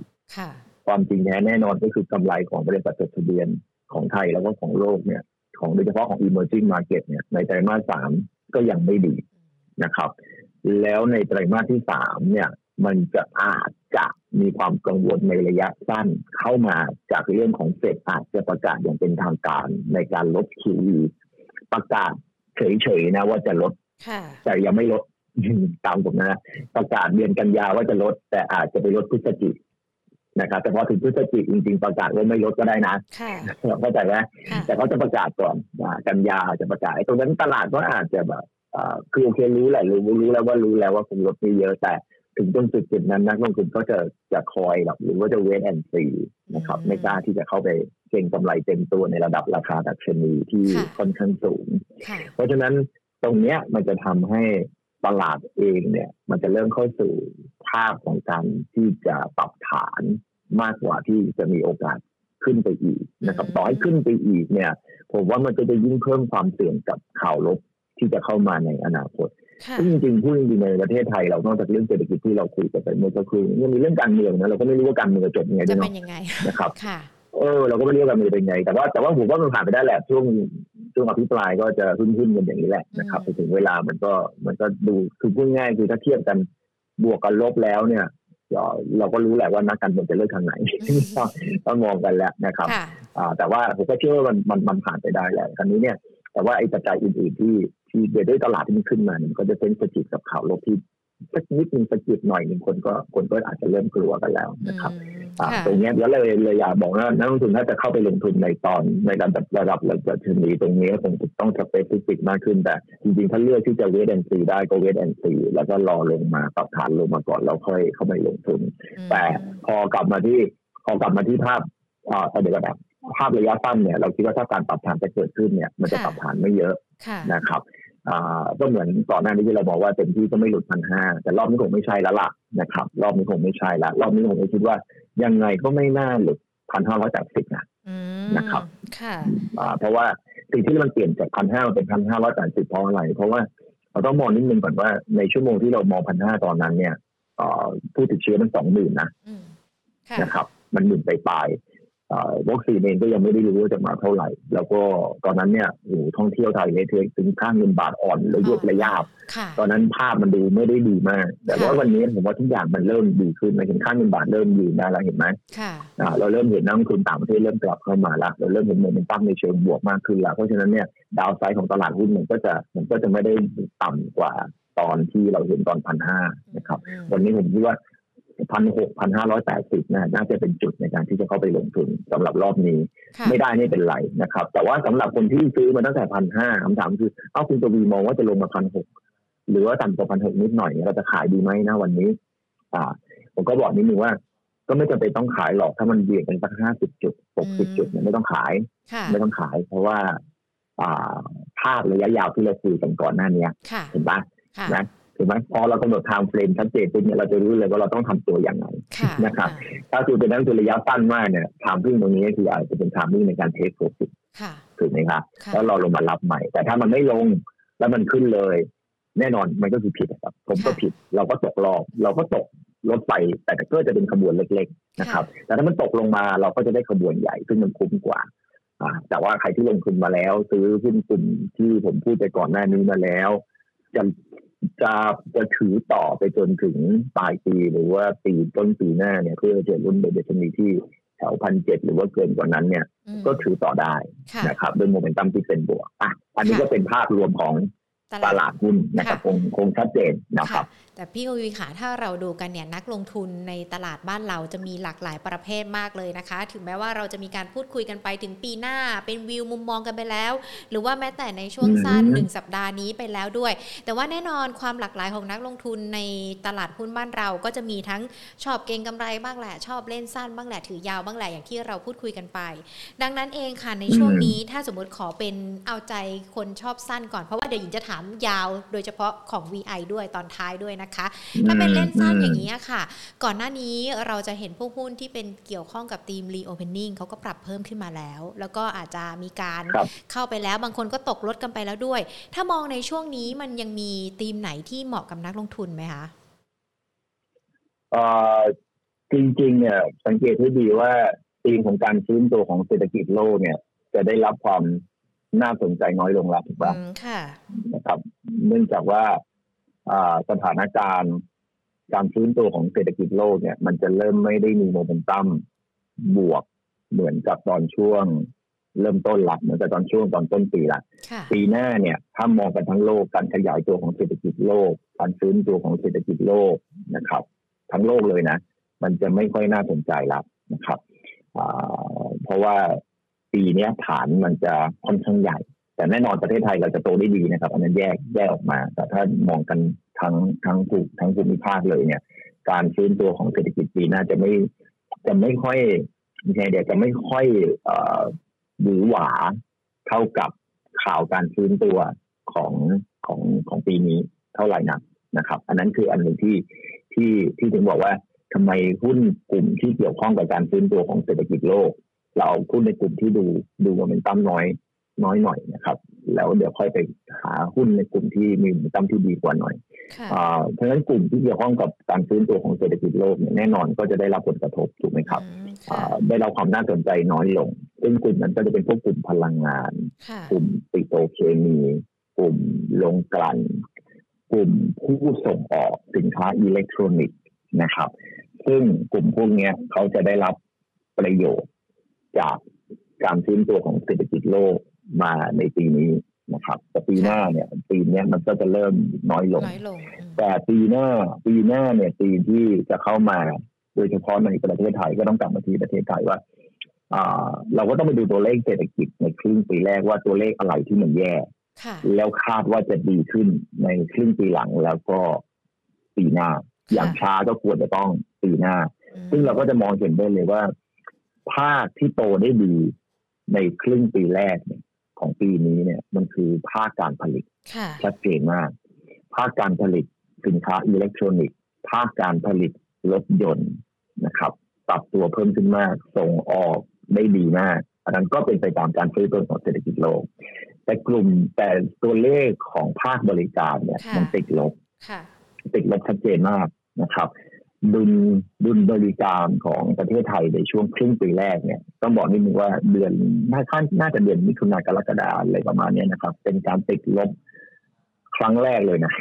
ความจริงแท้แน่นอนก็คือกำไรของบริษัทจดทะเบียนของไทยแล้วก็ของโลกเนี่ย ของโดยเฉพาะของ emerging market เนี่ยในไตรมาสสามก็ยังไม่ดีนะครับ แล้วในไตรมาสที่สามเนี่ย มันจะอาจจะมีความกังวลในระยะสั้นเข้ามาจากเรื่องของเฟดอาจจะประกาศอย่างเป็นทางการในการลด QE ประกาศเฉยๆนะว่าจะลด แต่ยังไม่ลดตามผมนะประกาศเดือนกันยาว่าจะลด แต่อาจจะไปลดพฤศจิกนะครับแต่พอถึงพฤศจิกจริงๆประกาศว่าไม่ลดก็ได้นะเข้าใจไหมแต่เขาจะประกาศก่อนกันยาจะประกาศตรงนั้นตลาดก็อาจจะแบบ คือโอเครู้แหละรู้รู้แล้วว่ารู้แล้วว่าคงลดไม่เยอะแต่ถึงตรงจุดจุดนั้นนักลงทุนก็จะจะคอยแบบหรือว่าจะเวทแอนซีนะครับ ไม่กล้าที่จะเข้าไปเก็งกำไรเต็มตัวในระดับราคาดัชนีที่ค่อนข้างสูง เพราะฉะนั้นตรงเนี้ยมันจะทำให้ตลาดเองเนี่ย มันจะเริ่มเข้าสู่ภาพของการที่จะปรับฐานมากกว่าที่จะมีโอกาสขึ้นไปอีกนะครับ ต่อให้ขึ้นไปอีกเนี่ย ผมว่ามันจะจะยิ่งเพิ่มความเสี่ยงกับข่าวลบ ที่จะเข้ามาในอนาคตซึ่งจริงๆพูดจริงๆในประเทศไทยเรานอกจากเรื่องเศรษฐกิจที่เราคุยกันไปเมื่อสักครู่ยังมีเรื่องการเมืองนะเราก็ไม่รู้ว่าการเมืองจะจบยังไงด้วยเนาะนะครับเออเราก็ไม่รู้ว่าการเมืองเป็นไง แต่ว่าแต่ว่าผมว่ามันผ่านไปได้แหละช่วงช่วงอภิปรายก็จะขึ้นขึ้นกันอย่างนี้แหละนะครับไปถึงเวลามันก็มันก็ดูคือพูดง่ายคือถ้าเทียบกันบวกกับลบแล้วเนี่ยเราก็รู้แหละว่านักการเมืองจะเลือกทางไหนต้องมองกันแล้วนะครับแต่ว่าผมก็เชื่อว่ามันมันมันผ่านไปได้แหละครั้นี้เนี่ยแต่ว่าไอ้ปัจจัยอื่นๆที่ ที่เดี๋ยวด้วยตลาดที่มันขึ้นมามันก็จะเป็นสกิดกับข่าวลบที่สักนิดนึงสกิดหน่อยหนึ่งคนก็คนก็อาจจะเริ่มกลัวกันแล้วนะครับตรงนี้แล้วเลยเลยอยากบอกว่านักลงทุนถ้าจะเข้าไปลงทุนในตอนในระดับระดับระดับดัชนีตรงนี้คงต้อง specific มากขึ้นแต่จริงๆ ถ้าเลือกที่จะ wait and see ได้ก็ wait and see แล้วก็รอลงมาปรับฐานลงมาก่อนแล้วค่อยเข้าไปลงทุน แต่พอกลับมาที่พอกลับมาที่ภาพอ่าเดี๋ยวแบบภาพระยะสั้นเนี่ยเราคิดว่าถ้าการปรับฐานจะเกิดขึ้นเนี่ยมันจะปรับฐานไม่เยอะนะครับ ก็เหมือนก่อนหน้านี้ที่เราบอกว่าเต็มที่ก็ไม่หลุดพันห้าแต่รอบนี้คงไม่ใช่แล้วล่ะนะครับ รอบนี้คงไม่ใช่ละรอบนี้ผมคิดว่ายังไงก็ไม่น่าหลุดพันห้าร้อยแปดสิบนะนะครับค่ะเพราะว่าสิ่งที่มันเปลี่ยนจากพันห้าเป็นพันห้าร้อยแปดสิบเพราะอะไร เพราะว่าเราต้องมองนิดนึงก่อนว่าในชั่วโมงที่เรามองพันห้าตอนนั้นเนี่ยผู้ติดเชื้อมันสองหมื่นนะนะครับ มันหมื่นไปปลาย วัคซีนเองก็ยังไม่ได้รู้ว่าจะมาเท่าไหร่ แล้วก็ตอนนั้นเนี่ยโอ้ท่องเที่ยวไทยเลยเทถึงค่าเงินบาทอ่อนแล้วยกระยาบ ตอนนั้นภาพมันดูไม่ได้ดีมาก แต่ว่าวันนี้ผมว่าทุกอย่างมันเริ่มดีขึ้นมาเห็นค่าเงินบาทเริ่มยืนได้แล้วเห็นไหมเราเริ่มเห็นนักลงทุนต่างประเทศเริ่มกลับเข้ามาแล้วเราเริ่มเห็นโมเมนตัมในเชิงบวกมากขึ้นแล้วเพราะฉะนั้นเนี่ยดาวไซด์ของตลาดหุ้นมันก็จะมันก็จะไม่ได้ต่ำกว่าตอนที่เราเห็นตอนพันห้านะครับ วันนี้ผมคิดว่า พันหกพันห้าร้อยแปดสิบนะน่าจะเป็นจุดในการที่จะเข้าไปลงทุนสำหรับรอบนี้ ไม่ได้ไม่เป็นไรนะครับ แต่ว่าสำหรับคนที่ซื้อมาตั้งแต่พันห้าคำถามคือเอ้าคุณตวีมองว่าจะลงมาพันหกหรือว่าต่ำกว่าพันหกนิดหน่อยเราจะขายดีไหมนะวันนี้ อ่า ผมก็บอกนิดนึงว่า ก็ไม่จำเป็นต้องขายหรอกถ้ามันเบี่ยงเป็นสักห้าสิบจุดหกสิบจุดเนี่ยไม่ต้องขาย ไม่ต้องขาย เพราะว่า อ่าภาพระยะยาวที่เราคุยกันก่อนหน้านี้เห็นปะนะ ถูกไหมพอเรากำหนดทางเฟรมชัดเจนปุ๊บเนี่ยเราจะรู้เลยว่าเราต้องทำตัวอย่างไรนะครับถ้าคือเป็นนักทุนระยะสั้นมากเนี่ยทามพึ่งตรงนี้คืออาจจะเป็นทามพึ่งในการเทคโปรฟิตถูกไหมครับแล้วเราลงมารับใหม่ แต่ถ้ามันไม่ลงแล้วมันขึ้นเลย แน่นอนมันก็คือผิดครับ ผมก็ผิดเราก็ตกรอบเราก็ตกรถไฟแต่ก็จะเป็นขบวนเล็กๆนะครับแต่ถ้ามันตกลงมาเราก็จะได้ขบวนใหญ่ซึ่งมันคุ้มกว่าแต่ว่าใครที่ลงทุนมาแล้ว ซื้อหุ้นกลุ่มที่ผมพูดไปก่อนหน้านี้มาแล้วจะ จะจะถือต่อไปจนถึงปลายปีหรือว่าปีต้นปีหน้าเนี่ยเพื่อจะรุ่นเดชนีที่แถวพันเจ็ดหรือว่าเกินกว่านั้นเนี่ยก็ถือต่อได้นะครับด้วยโมเมนตัมที่เป็นบวกอะอันนี้ก็เป็นภาพรวมของตลาดหุ้นนะครับคงคงชัดเจนนะครับแต่พี่กวีขาถ้าเราดูกันเนี่ยนักลงทุนในตลาดบ้านเราจะมีหลากหลายประเภทมากเลยนะคะ ถึงแม้ว่าเราจะมีการพูดคุยกันไปถึงปีหน้าเป็นวิวมุมมองกันไปแล้ว หรือว่าแม้แต่ในช่วงสั้นหนึ่งสัปดาห์นี้ไปแล้วด้วย แต่ว่าแน่นอนความหลากหลายของนักลงทุนในตลาดหุ้นบ้านเราก็จะมีทั้งชอบเก็งกำไรบ้างแหละ ชอบเล่นสั้นบ้างแหละถือยาวบ้างแหละอย่างที่เราพูดคุยกันไป ดังนั้นเองค่ะในช่วงนี้ถ้าสมมติขอเป็นเอาใจคนชอบสั้นก่อนเพราะว่าเดี๋ยวหญิงจะถามยาว โดยเฉพาะของ VI ด้วยตอนท้ายด้วยนะคะ ถ้าเป็นเล่นสั้นอย่างนี้ค่ะ ก่อนหน้านี้เราจะเห็นพวกหุ้นที่เป็นเกี่ยวข้องกับทีม reopening เขาก็ปรับเพิ่มขึ้นมาแล้ว แล้วก็อาจจะมีการเข้าไปแล้วบางคนก็ตกลดกันไปแล้วด้วย ถ้ามองในช่วงนี้มันยังมีทีมไหนที่เหมาะกับนักลงทุนไหมคะเอ่อจริงๆ เนี่ย สังเกตให้ดีว่าธีมของการฟื้นตัวของเศรษฐกิจโลกเนี่ย จะได้รับความน่าสนใจน้อยลงแล้วถูกปะค่ะนะครับ เนื่องจากว่า สถานการณ์การฟื้นตัวของเศรษฐกิจโลกเนี่ย มันจะเริ่มไม่ได้มีโมเมนตัมบวกเหมือนกับตอนช่วง เริ่มต้นหลักเหมือนกับตอนช่วงตอนต้นปีละปีหน้าเนี่ย ถ้ามองกันทั้งโลกการขยายตัวของเศรษฐกิจโลก การฟื้นตัวของเศรษฐกิจโลกนะครับ ทั้งโลกเลยนะ มันจะไม่ค่อยน่าสนใจแล้วนะครับเพราะว่าปีนี้ฐานมันจะค่อนข้างใหญ่ แต่แน่นอนประเทศไทยเราจะโตได้ดีนะครับ อันนั้นแยกแยกออกมา แต่ถ้ามองกันทั้งทั้งกลุ่มทั้งภูมิภาคเลยเนี่ย การฟื้นตัวของเศรษฐกิจปีหน้าจะไม่จะไม่ค่อยไม่ใช่เดี๋ยวจะไม่ค่อยเอ่อหรือหวาเท่ากับข่าวการฟื้นตัวของของของปีนี้เท่าไหร่นักนะครับ อันนั้นคืออันหนึ่งที่ที่ที่ถึงบอกว่าทำไมหุ้นกลุ่มที่เกี่ยวข้องกับการฟื้นตัวของเศรษฐกิจโลก เราเอาหุ้นในกลุ่มที่ดูดูโมเมนตัมน้อย น้อยหน่อยนะครับ แล้วเดี๋ยวค่อยไปหาหุ้นในกลุ่มที่มีโมเมนตัมที่ดีกว่าหน่อยเพราะฉะนั้นกลุ่มที่เกี่ยวข้องกับการฟื้นตัวของเศรษฐกิจโลกเนี่ยแน่นอนก็จะได้รับผลกระทบถูกไหมครับได้รับความน่าสนใจน้อยลงซึ่งกลุ่มนั้นก็จะเป็นพวกกลุ่มพลังงาน กลุ่มปิโตเคมี กลุ่มลงกลั่นกลุ่มผู้ส่งออกสินค้าอิเล็กทรอนิกส์นะครับ ซึ่งกลุ่มพวกนี้เขาจะได้รับประโยชน์จากการฟื้นตัวของเศรษฐกิจโลก มาในปีนี้นะครับ แต่ปีหน้าเนี่ยปีนี้มันก็จะเริ่มน้อยลง แต่ปีหน้าปีหน้าเนี่ยปีที่จะเข้ามา โดยเฉพาะในประเทศไทยก็ต้องกลับมาที่ประเทศไทยว่าเราก็ต้องไปดูตัวเลขเศรษฐกิจในครึ่งปีแรกว่าตัวเลขอะไรที่มันแย่ แล้วคาดว่าจะดีขึ้นในครึ่งปีหลังแล้วก็ปีหน้า อย่างช้าก็ควรจะต้องปีหน้า ซึ่งเราก็จะมองเห็นได้เลยว่า ภาคที่โตได้ดีในครึ่งปีแรกเนี่ย ของปีนี้เนี่ยมันคือภาคการผลิตชัดเจนมาก ภาคการผลิตสินค้าอิเล็กทรอนิกส์ ภาคการผลิตรถยนต์นะครับปรับตัวเพิ่มขึ้นมาก ส่งออกได้ดีมากอันนั้นก็เป็นไปตามการฟื้นตัวของเศรษฐกิจโลก แต่กลุ่มแต่ตัวเลขของภาคบริการเนี่ยมันติดลบติดลบชัดเจนมากนะครับ ดุลดุลบริการของประเทศไทยในช่วงครึ่งปีแรกเนี่ยต้องบอกนิดนึงว่าเดือนน่าน่าจะเดือนมิถุนายนกรกฎาอะไรประมาณนี้นะครับ เป็นการติดลบครั้งแรกเลยนะ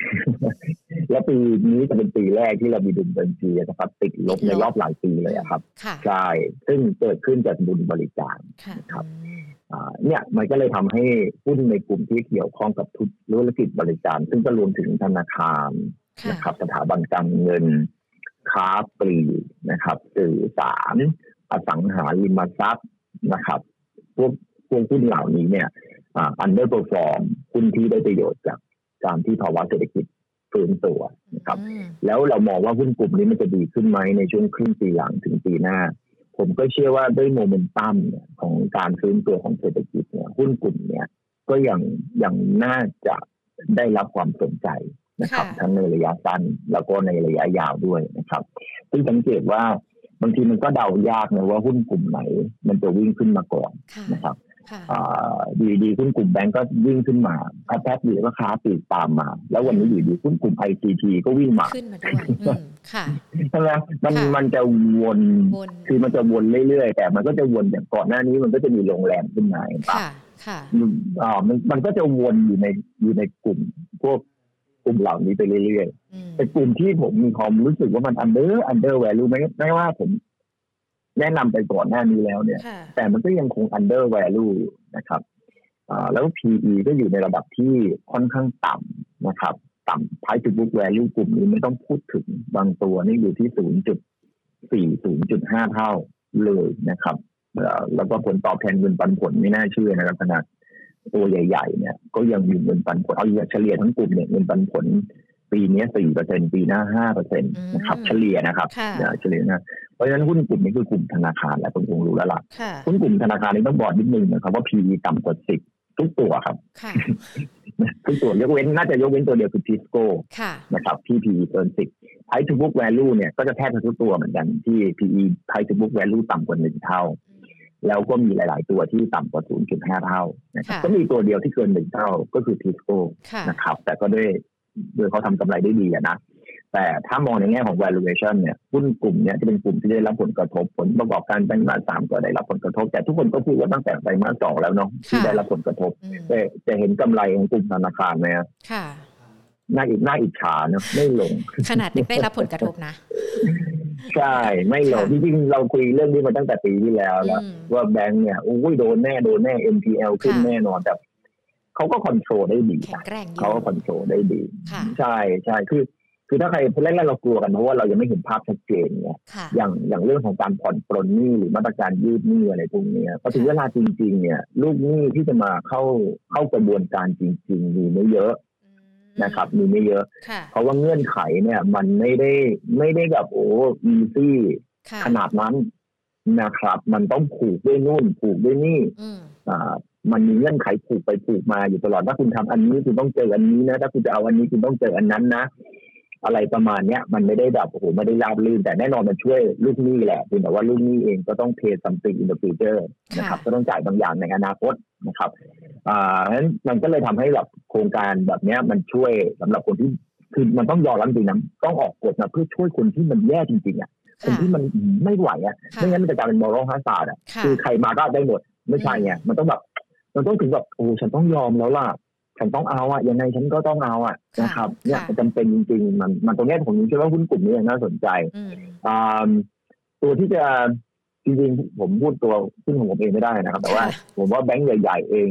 แล้วปีนี้จะเป็นปีแรกที่เรามีดุลบัญชีนะครับ ติดลบในรอบหลายปีเลยครับใช่ซึ่งเกิดขึ้นจากดุลบริการนะครับเนี่ยมันก็เลยทำให้หุ้นในกลุ่มที่เกี่ยวข้องกับธุรกิจบริการ ซึ่งก็รวมถึงธนาคารนะครับ สถาบันการเงิน ค้าปลีกนะครับสื่อสารอสังหาริมทรัพย์นะครับพวกพวกหุ้นเหล่านี้เนี่ย underperform หุ้นที่ได้ประโยชน์จากการที่ภาวะเศรษฐกิจฟื้นตัวนะครับ แล้วเรามองว่าหุ้นกลุ่มนี้มันจะดีขึ้นไหมในช่วงครึ่งปีหลังถึงปีหน้า ผมก็เชื่อว่าด้วยโมเมนตัมของการฟื้นตัวของเศรษฐกิจเนี่ยหุ้นกลุ่มเนี่ยก็ยังยังน่าจะได้รับความสนใจ นะครับ ทั้งในระยะสั้นแล้วก็ในระยะยาวด้วยนะครับ ซึ่งสังเกตว่าบางทีมันก็เดายากนะว่าหุ้นกลุ่มไหน มันจะวิ่งขึ้นมาก่อนนะครับดีดีหุ้นกลุ่มแบงก์ก็วิ่งขึ้นมาแป๊บๆดีก็ค้าปีกตามมา แล้ววันนี้อยู่ดีหุ้นกลุ่มไอซีทีก็วิ่งมาขึ้นมาด้วยใช่ไหมมันมันจะวนคือมันจะวนเรื่อยๆ แต่มันก็จะวนอย่างก่อนหน้านี้มันก็จะมีโรงแรมขึ้นมาปะค่ะอ่ามันมันก็จะวนอยู่ในอยู่ในกลุ่ม พวก กลุ่มเหล่านี้ไปเรื่อยๆแต่กลุ่มที่ผมมีความรู้สึกว่ามัน under undervalue ไม่ไม่ว่าผมแนะนำไปก่อนหน้านี้แล้วเนี่ย แต่มันก็ยังคง undervalue อยู่นะครับแล้ว PE ก็อยู่ในระดับที่ค่อนข้างต่ำนะครับ ต่ำ Price to Book Value กลุ่มนี้ไม่ต้องพูดถึงบางตัวนี่อยู่ที่ 0.4 0.5 เท่าเลยนะครับแล้วก็ผลตอบแทนเงินปันผลไม่น่าเชื่อนะครับขนาด ตัวใหญ่ ๆ เนี่ย ก็ยังมีเงินปันผลเอาเฉลี่ยทั้งกลุ่มเนี่ยเงินปันผล ปีนี้สี่เปอร์เซ็นปีหน้าห้าเปอร์เซ็นตนะครับ เฉลี่ยนะครับเฉลี่ยนะเพราะฉะนั้นหุ้นกลุ่มนี้คือกลุ่มธนาคารแหละผมคงรู้แล้วล่ะหุ้นกลุ่มธนาคารนี้ต้องบอกนิดนึงนะครับว่า PE ต่ำกว่าสิบทุกตัวครับทุกตัวยกเว้นน่าจะยกเว้นตัวเดียวคือทิสโก้นะครับที่ PE เกินสิบ Price to Book Value เนี่ยก็จะแทบทุกตัวเหมือนกันที่ PE Price to Book Value ต่ำกว่าหนึ่งเท่า แล้วก็มีหลาย ๆ ตัวที่ต่ำกว่า 0.5 เท่านะครับก็มีตัวเดียวที่เกินหนึ่งเท่าก็คือทิสโก้นะครับ แต่ก็ด้วยโดยเขาทำกำไรได้ดีนะแต่ถ้ามองในแง่ของ valuation เนี่ยหุ้นกลุ่มเนี่ยจะเป็นกลุ่มที่ได้รับผลกระทบ ผลประกอบการไตรมาสสามก็ได้รับผลกระทบ แต่ทุกคนก็พูดว่าตั้งแต่ไตรมาสสองแล้วเนาะที่ได้รับผลกระทบแต่จะเห็นกำไรของกลุ่มธนาคารไหมค่ะ น่าอิจน่าอิจฉาเนาะไม่ลง ขนาดได้รับผลกระทบนะ ใช่ไม่ลงจริงๆเราคุยเรื่องนี้มาตั้งแต่ปีที่แล้วแล้วว่าแบงก์เนี่ยโอ้ยโดนแน่โดนแน่ NPL ขึ้นแน่นอนแต่เขาก็ control ได้ดีเขาก็ control ได้ดี ใช่ใช่คือ คือถ้าใครแรกๆเรากลัวกันเพราะว่าเรายังไม่เห็นภาพชัดเจนเนี่ยอย่างอย่างเรื่องของการผ่อนปลนหนี้หรือมาตรการยืดหนี้อะไรพวกนี้พอถึงเวลาจริง ๆ เนี่ย ลูกหนี้ที่จะมาเข้าเข้ากระบวนการจริง ๆ มีไม่เยอะ นะครับ มีไม่เยอะ เพราะว่าเงื่อนไขเนี่ย มันไม่ได้ไม่ได้แบบโอ้ easy ขนาดนั้นนะครับ มันต้องผูกด้วยนู่นผูกด้วยนี่อ่ามันมีเงื่อนไขผูกไปผูกมาอยู่ตลอดถ้าคุณทำอันนี้คุณต้องเจออันนี้นะถ้าคุณจะเอาอันนี้คุณต้องเจออันนั้นนะ อะไรประมาณเนี้ยมันไม่ได้แบบโอ้โหไม่ได้ราบลื่นแต่แน่นอนมันช่วยลูกหนี้แหละแต่ว่าลูกหนี้เองก็ต้อง pay something in the futureนะครับก็ต้องจ่ายบางอย่างในอนาคตนะครับอ่าเพราะฉะนั้นมันก็เลยทำให้แบบโครงการแบบเนี้ยมันช่วยสำหรับคนที่คือมันต้องยอมรับจริงนะต้องออกกฎมาเพื่อช่วยคนที่มันแย่จริงๆอะคนที่มันไม่ไหวอะไม่งั้นมันจะกลายเป็นมอรัลฮาซาร์ดอะคือใครมาก็ได้หมดไม่ใช่ไงมันต้องแบบมันต้องถึงแบบโอ้ฉันต้องยอมแล้วล่ะ ฉันต้องเอาอะยังไงฉันก็ต้องเอาอะนะครับเนี่ยจำเป็นจริงๆมันมันตรงนี้ผมคิดว่าหุ้นกลุ่มนี้น่าสนใจตัวที่จะจริงๆผมพูดตัวหุ้นของผมเองไม่ได้นะครับ แต่ว่าผมว่าแบงก์ใหญ่ ๆ เอง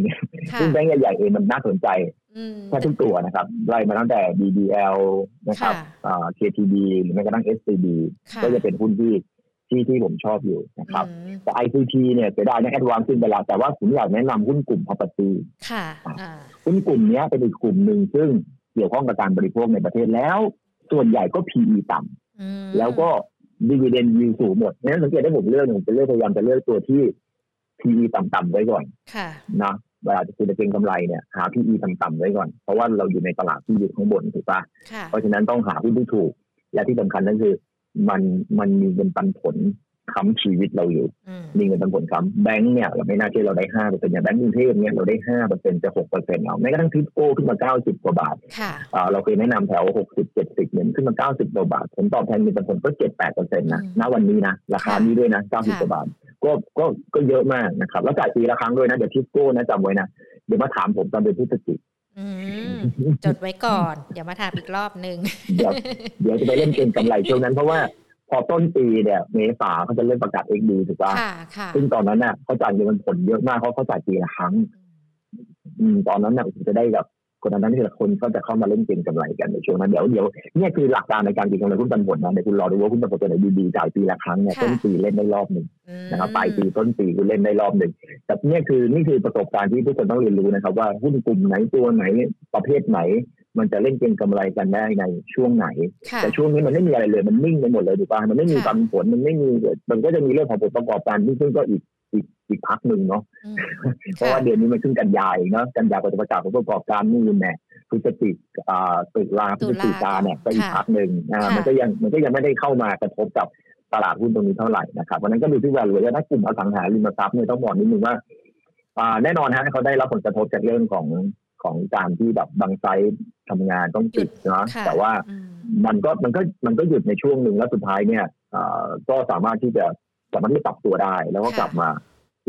หุ้นแบงก์ใหญ่ๆเองมันน่าสนใจแทบทุกตัวนะครับ ไล่มาตั้งแต่ BBL นะครับ KTB หรือแม้กระทั่ง SCB ก็จะเป็นหุ้นที่ ที่ที่ผมชอบอยู่นะครับ แต่ ICT เนี่ยจะได้ในแอดวานซ์ขึ้นไปแล้วแต่ว่าผมอยากแนะนำหุ้นกลุ่ม property ค่ะหุ้นกลุ่มนี้เป็นอีกกลุ่มหนึ่งซึ่งเกี่ยวข้องกับการบริโภคในประเทศแล้ว ส่วนใหญ่ก็ PE ต่ำแล้วก็ดีเวเดนยิวสูงหมดนั้นสังเกตได้ผมเลือกหนึ่งจะเลือกพยายามจะเลือกตัวที่ PE ต่ำๆไว้ก่อนนะเวลาจะคุณจะเก็งกำไรเนี่ยหา PE ต่ำๆไว้ก่อน เพราะว่าเราอยู่ในตลาดที่อยู่ข้างบนถูกปะเพราะฉะนั้นต้องหาหุ้นที่ถูก และที่สำคัญนั่นคือ มันมันมีเงินปันผลค้ำชีวิตเราอยู่ มีเงินปันผลค้ำแบงก์เนี่ยเราไม่น่าเชื่อเราได้ห้าเปอร์เซ็นต์อย่างแบงก์กรุงเทพเนี่ยเราได้ห้าเปอร์เซ็นต์จะหกเปอร์เซ็นต์เอาแม้กระทั่งทิปโก้ขึ้นมาเก้าสิบกว่าบาทเราเคยแนะนำแถวหกสิบเจ็ดสิบเนี่ยขึ้นมาเก้าสิบกว่าบาทผลตอบแทนเงินปันผลก็เจ็ดแปดเปอร์เซ็นต์นะณวันนี้นะราคานี้ด้วยนะเก้าสิบกว่าบาทก็ก็ก็เยอะมากนะครับแล้วจ่ายปีละครั้งด้วยนะเดี๋ยวทิปโก้นะจำไว้นะเดี๋ยวมาถามผมตอนเดือนพฤศจิก จดไว้ก่อน เดี๋ยวมาถามอีกรอบหนึ่งเดี๋ยวเดี๋ยวจะไปเล่นเกมกำไรช่วงนั้นเพราะว่าพอต้นปีเนี่ยเมษาเขาจะเริ่มประกาศเอ็กดีถูกป่ะซึ่งตอนนั้นน่ะเขาจ่ายเงินผลเยอะมากเขาเขาจ่ายปีละครั้งอืมตอนนั้นน่ะจะได้แบบ คนนั้นที่ละคนก็จะเข้ามาเล่นเกมกำไรกันในช่วงนั้นเดี๋ยวเดี๋ยวเนี่ยคือหลักการในการเก็งกำไรหุ้นปันผลนะเดี๋ยวคุณรอดูว่าหุ้นปันผลตัวไหนดีๆจ่ายปีละครั้งเนี่ยต้นปีเล่นได้รอบหนึ่งนะครับปลายปีต้นปีคุณเล่นได้รอบหนึ่งแต่เนี่ยคือนี่คือประสบการณ์ที่ทุกคนต้องเรียนรู้นะครับ ว่าหุ้นกลุ่มไหนตัวไหนประเภทไหน มันจะเล่นเก็งกำไรกันได้ในช่วงไหน แต่ช่วงนี้มันไม่มีอะไรเลยมันนิ่งไปหมดเลยถูกป่ะมันไม่มีปันผลมันไม่มีมันก็จะมีเรื่องของผลประกอบการที่ซึ่งก็อีก อีกอีกพักหนึ่งเนาะเพราะว่าเดือนนี้มันขึ้นกันยายเนาะกันยาประกาศผลประกอบการนู่นแน่พฤศจิกาตุลาพฤศจิกาเนี่ยก็อีกพักหนึ่งอ่ามันก็ยังมันก็ยังไม่ได้เข้ามากระทบกับตลาดหุ้นตรงนี้เท่าไหร่นะครับวันนั้นก็ดูที่ว่าเลยถ้ากลุ่มอสังหาริมทรัพย์เนี่ยต้องบอกนิดนึงว่าอ่าแน่นอนฮะเขาได้รับผลกระทบจากเรื่องของของการที่แบบบางไซต์ทำงานต้องปิดนะแต่ว่ามันก็มันก็มันก็หยุดในช่วงหนึ่งแล้วสุดท้ายเนี่ยก็สามารถที่จะ สามารถที่ปรับตัวได้ แล้วก็กลับมา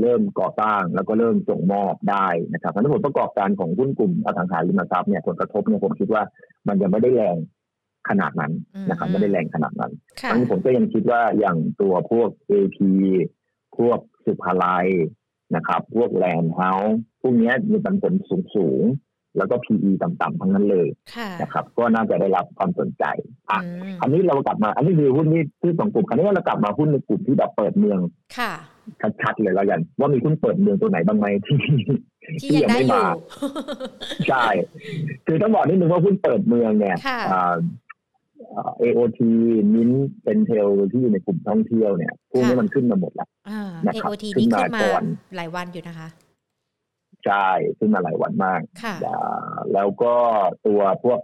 เริ่มก่อสร้างแล้วก็เริ่มส่งมอบได้นะครับทั้งผลประกอบการของหุ้นกลุ่มอสังหาริมทรัพย์เนี่ยผลกระทบเนี่ยผมคิดว่ามันยังไม่ได้แรงขนาดนั้นนะครับไม่ได้แรงขนาดนั้นทั้งผมก็ยังคิดว่าอย่างตัวพวก AP พวกสุภาลัยนะครับ พวกแลนด์เฮาส์พวกนี้มีปันผลสูงสูง แล้วก็ PE ต่ำๆทั้งนั้นเลยนะครับ ก็น่าจะได้รับความสนใจอะอันนี้เรากลับมา อันนี้คือหุ้นที่ที่สองกลุ่ม คราวนี้เรากลับมาหุ้นในกลุ่มที่แบบเปิดเมืองค่ะชัดๆเลยแล้วกันว่ามีหุ้นเปิดเมืองตัวไหนบ้างไหมที่ที่ยังไม่มาใช่คือต้องบอกนิดนึงว่าหุ้นเปิดเมืองเนี่ยเอโอทีมินเป็นเทลที่อยู่ในกลุ่มท่องเที่ยวเนี่ยพวกนี้มันขึ้นมาหมดแล้วนะครับขึ้นมาก่อนหลายวันอยู่นะคะ ใช่ขึ้นมาหลายวันมาก แล้วก็ตัวพวก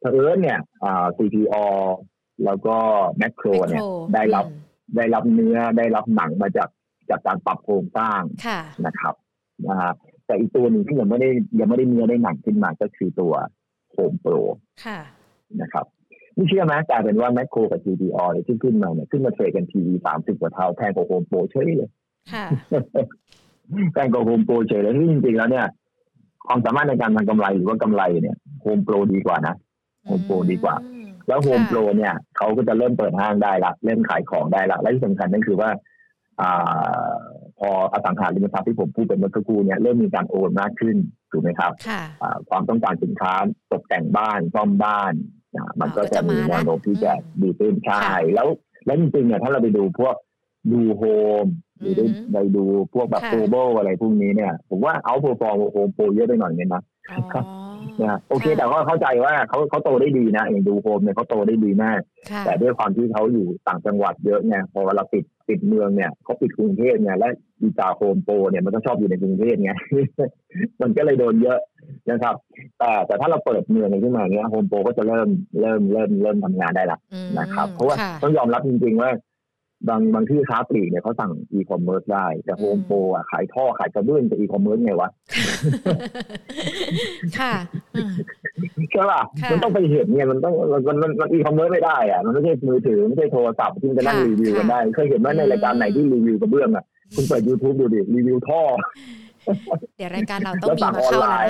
เอิร์เนี่ย CPO แล้วก็แมคโครเนี่ยได้รับได้รับเนื้อได้รับหนังมาจากจากการปรับโครงสร้างนะครับนะฮะแต่อีกตัวหนึ่งที่ยังไม่ได้ยังไม่ได้เนื้อได้หนังขึ้นมาก็คือตัวโฮมโปรนะครับนี่เชื่อไหมกลายเป็นว่าแมคโครกับ GPO ที่ขึ้นมาเนี่ยขึ้นมาเทรดกันทีวีสามสิบกว่าเท่าแพงกว่าโฮมโปรเฉยเลย แพงกว่าโฮมโปรเฉยเลยที่จริงๆแล้วเนี่ยความสามารถในการทำกำไรหรือว่ากำไรเนี่ยโฮมโปรดีกว่านะโฮมโปรดีกว่า แล้วโฮมโปรเนี่ยเขาก็จะเริ่มเปิดห้างได้ละเริ่มขายของได้ละและที่สำคัญนั่นคือว่าอ่าพออสังหาริมทรัพย์ที่ผมพูดเป็นเมื่อสักครู่เนี่ยเริ่มมีการโอนมากขึ้นถูกไหมครับความต้องการสินค้าตกแต่งบ้านซ่อมบ้านมันก็จะมีแนวโน้มที่จะดีขึ้นใช่แล้ว แล้วจริงๆเนี่ยถ้าเราไปดูพวก ดูโฮมหรือได้ดูพวกแบบโกลบอลอะไรพวกนี้เนี่ย ผมว่า outperform โฮมโปรเยอะไปหน่อยเนี่ยนะนะโอเคแต่ก็เข้าใจว่าเขาเขาโตได้ดีนะอย่างดูโฮมเนี่ยเขาโตได้ดีมาก แต่ด้วยความที่เขาอยู่ต่างจังหวัดเยอะเนี่ยพอเราปิดปิดเมืองเนี่ยเขาปิดกรุงเทพเนี่ยและดีจาโฮมโปรเนี่ยมันก็ชอบอยู่ในกรุงเทพไงมันก็เลยโดนเยอะนะครับ แต่แต่ถ้าเราเปิดเมืองขึ้นมาเนี้ยโฮมโปรก็จะเริ่มเริ่มเริ่มเริ่มทำงานได้ละนะครับ เพราะว่าต้องยอมรับจริงๆว่า บางบางที่ค้าปลีกเนี่ยเขาสั่งอีคอมเมิร์ซได้ แต่โฮมโปรอะขายท่อขายกระเบื้องจะอีคอมเมิร์ซไงวะ ค่ะใช่ป่ะมันต้องไปเห็นเนี่ยมันต้องมันมันมันอีคอมเมิร์ซไม่ได้อะมันไม่ใช่มือถือไม่ใช่โทรศัพท์ที่จะนั่งรีวิวกันได้ เคยเห็นไหมในรายการไหนที่รีวิวกระเบื้องอะคุณเปิดยูทูบดูดิรีวิวท่อ เดี๋ยวรายการเราต้องมีมาเข้าแล้ว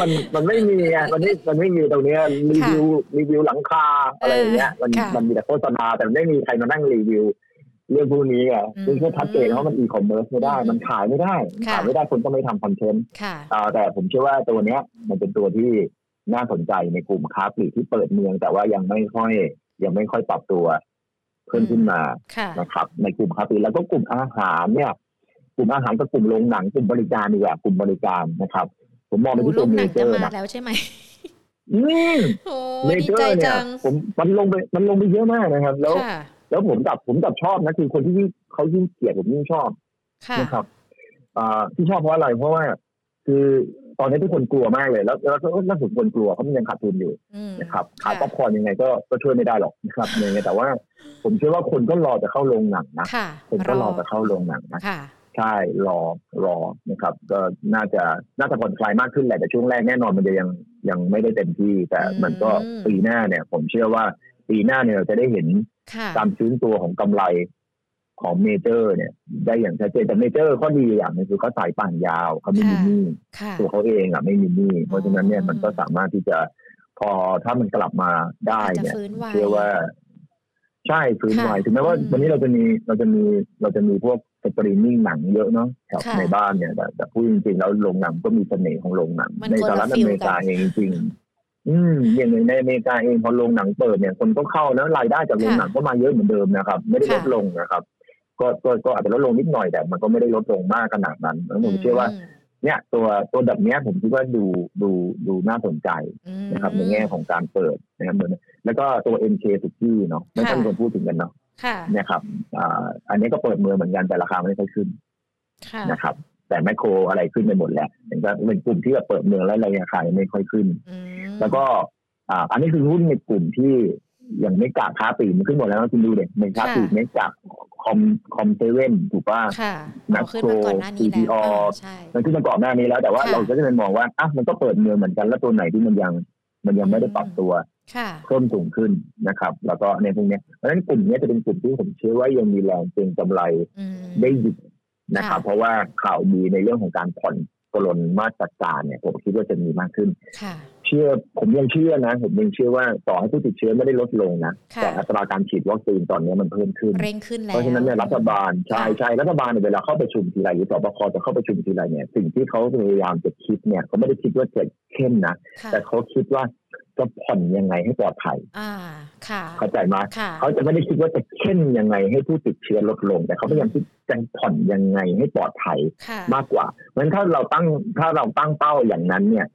มันมันไม่มีไงมันไม่มันไม่มีตรงนี้รีวิวรีวิวหลังคาอะไรอย่างเงี้ยมันมันมีแต่โฆษณาแต่ไม่มีใครมานั่งรีวิวเรื่องพวกนี้ไงซึ่งก็ชัดเจนว่ามันอีคอมเมิร์ซไม่ได้ มันขายไม่ได้ขายไม่ได้คนก็ไม่ทำคอนเทนต์แต่ผมเชื่อว่าตัวเนี้ย มันเป็นตัวที่น่าสนใจในกลุ่มค้าปลีกที่เปิดเมือง แต่ว่ายังไม่ค่อย ยังไม่ค่อยปรับตัวเพิ่มขึ้นมานะครับ ในกลุ่มค้าปลีกแล้วก็กลุ่มอาหารเนี่ย กลุ่มอาหารกับกลุ่มโรงหนังกลุ่มบริการดีกว่ากลุ่มบริการนะครับ ผมมองไปที่ตัวเมเจอร์นะแล้วใช่ไหมอืมเมเจอร์เนี่ยผมมันลงไปมันลงไปเยอะมากนะครับ แล้ว แล้วผมจับผมจับชอบนะคือคนที่เขายิ่งเกลียดผมยิ่งชอบนะครับอ่าที่ชอบเพราะอะไรเพราะว่า คือตอนนี้ทุกคนกลัวมากเลย แล้วแล้วก็น่าสุดคนกลัวเขามันยังขาดทุนอยู่นะครับขายป๊อปคอร์นยังไงก็ก็ช่วยไม่ได้หรอกนะครับยังไงแต่ว่า ผมเชื่อว่าคนก็รอจะเข้าโรงหนังนะคนก็รอจะเข้าโรงหนังนะ ใช่รอรอนะครับ ก็น่าจะน่าจะผ่อนคลายมากขึ้นแหละแต่ช่วงแรกแน่นอนมันจะยังยังไม่ได้เต็มที่ แต่มันก็ปีหน้าเนี่ย ผมเชื่อว่าปีหน้าเนี่ยเราจะได้เห็นการซื้นตัวของกำไรของเมเจอร์ เนี่ย ได้อย่างชัดเจนแต่เมเจอร์ข้อดีอย่างนึงคือเขาสายป่านยาวเขาไม่มีหนี้ตัวเขาเองอะไม่มีหนี้เพราะฉะนั้นเนี่ยมันก็สามารถที่จะพอถ้ามันกลับมาได้เนี่ยเชื่อว่า ใช่ฟื้นไหวถึงแม้ว่าวันนี้เราจะมีเราจะมีเราจะมีพวกส ตรีมมิ่งหนังเยอะเนาะแถวในบ้านเนี่ยแต่แต่พูดจริงๆแล้วโรงหนังก็มีเสน่ห์ของโรงหนัง ในสหรัฐอเมริกาเองจริงอืมอย่างในอเมริกาเองพอโรงหนังเปิดเนี่ยคนก็เข้าแล้วรายได้จากโรงหนังก็มาเยอะเหมือนเดิมนะครับ ไม่ได้ลดลงนะครับ ก็ก็ก็อาจจะลดลงนิดหน่อยแต่มันก็ไม่ได้ลดลงมากขนาดนั้นแล้วผมเชื่อว่า เนี่ยตัวตัวแบบนี้ผมคิดว่าดูดูดูน่าสนใจนะครับ ในแง่ของการเปิดนะครับแล้วก็ตัว MK สุกี้เนาะไม่ต้องคนพูดถึงกันเนาะเนี่ยครับอันนี้ก็เปิดเมืองเหมือนกันแต่ราคาไม่ค่อยขึ้นนะครับ แต่แมคโครอะไรขึ้นไปหมดแหละเป็นก็เป็นกลุ่มที่แบบเปิดเมืองแล้วราคาไม่ค่อยขึ้น แล้วก็อันนี้คือหุ้นในกลุ่มที่ยังไม่กาค้าปีมันขึ้นหมดแล้วคุณดูเด็กไม่ค้าปีไม่กาคคอมคอมเซเว่นถูกป่ะนักโครซีพีอมันขึ้นมาก่อนหน้านี้แล้วแต่ว่าเราก็จะเป็นมองว่าอะมันก็เปิดเมืองเหมือนกันแล้วตัวไหนที่มันยังมันยังไม่ได้ปรับตัว เพิ่มสูงขึ้นนะครับ แล้วก็ในพวกนี้เพราะฉะนั้นกลุ่มนี้จะเป็นกลุ่มที่ผมเชื่อว่ายังมีแรงเก็งกำไรได้อยู่นะครับ เพราะว่าข่าวดีในเรื่องของการผ่อนกลนมาตรการเนี่ย ผมคิดว่าจะมีมากขึ้นเชื่อผมยังเชื่อนะ ผมยังเชื่อว่าต่อให้ผู้ติดเชื้อไม่ได้ลดลงนะ แต่อัตราการฉีดวัคซีนตอนนี้มันเพิ่มขึ้นเร่งขึ้นแล้วเพราะฉะนั้นเนี่ยรัฐบาลใช่ใช่รัฐบาลเวลาเข้าประชุมทีไรหรือสบคจะเข้าประชุมทีไรเนี่ย สิ่งที่เขาพยายามจะคิดเนี่ยเขาไม่ได้คิดว่าจะเข้มนะแต่เขาคิดว่า จะผ่อนยังไงให้ปลอดภัย อ่า ค่ะ เข้าใจไหมเขาจะไม่ได้คิดว่าจะเข้มยังไงให้ผู้ติดเชื้อลดลง แต่เขาพยายามคิดจะผ่อนยังไงให้ปลอดภัยมากกว่าเพราะฉะนั้นถ้าเราตั้งถ้าเราตั้งเป้าอย่างนั้นเนี่ย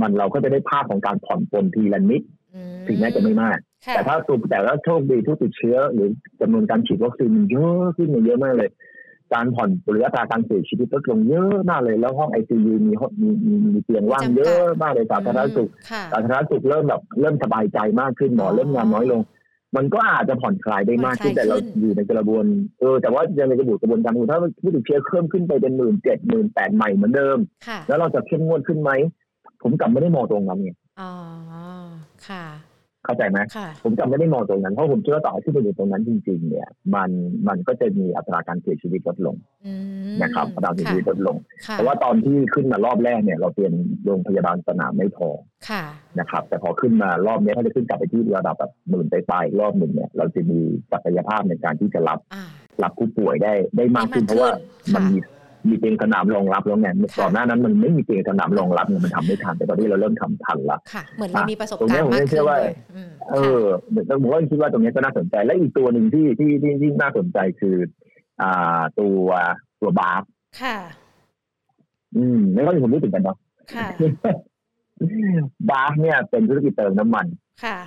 มันเราก็จะได้ภาพของการผ่อนปลนทีละนิดถึงแม้จะไม่มาก แต่ถ้าตัวแต่ถ้าโชคดีผู้ติดเชื้อ หรือจำนวนการฉีดวัคซีนเยอะขึ้นเยอะมากเลย การผ่อนหรืออัตราการเสียชีวิตลดลงเยอะมากเลย แล้วห้องไอซียูมีมีมีมีเตียงว่างเยอะมากเลยสาธารณสุขสาธารณสุขเริ่มแบบเริ่มสบายใจมากขึ้นหมอเริ่มงานน้อยลง มันก็อาจจะผ่อนคลายได้มากขึ้นแต่เราอยู่ในกระบวนเออแต่ว่ายังในกระบวนกระบวนการถ้าผู้ติดเชื้อเพิ่มขึ้นไปเป็นหมื่นเจ็ดหมื่นแปดใหม่เหมือนเดิม แล้วเราจะเข้มงวดขึ้นไหมผมกลับไม่ได้มองตรงนั้นไงอ๋อค่ะ เข้าใจไหมผมจำไม่ได้มองตรงนั้นเพราะผมเชื่อต่อที่ไปอยู่ตรงนั้นจริง ๆ เนี่ย มันมันก็จะมีอัตราการเสียชีวิตลดลงนะครับอัตราเสียชีวิตลดลง เพราะว่าตอนที่ขึ้นมารอบแรกเนี่ย เราเตรียมโรงพยาบาลสนามไม่พอนะครับ แต่พอขึ้นมารอบนี้ถ้าจะขึ้นกลับไปที่ระดับแบบหมื่นไปปลายรอบหนึ่งเนี่ย เราจะมีศักยภาพในการที่จะรับรับผู้ป่วยได้ได้มากขึ้นเพราะว่ามันมี มีเตียงสนามรองรับแล้วไงก่อนหน้านั้นมันไม่มีเตียงสนามรองรับเนี่ยมันทำไม่ทันแต่ตอนนี้เราเริ่มทำทันละค่ะเหมือนเรามีประสบการณ์มากขึ้นเลยเออผมว่าคิดว่าตรงนี้ก็น่าสนใจและอีกตัวหนึ่งที่ที่ที่ที่น่าสนใจคือ อ่าตัวตัวบาร์ค่ะ อืมไม่ค่อยมีคนรู้ถึงกันเนาะค่ะบาร์เนี่ยเป็นธุรกิจเติมน้ำมัน ค่ะ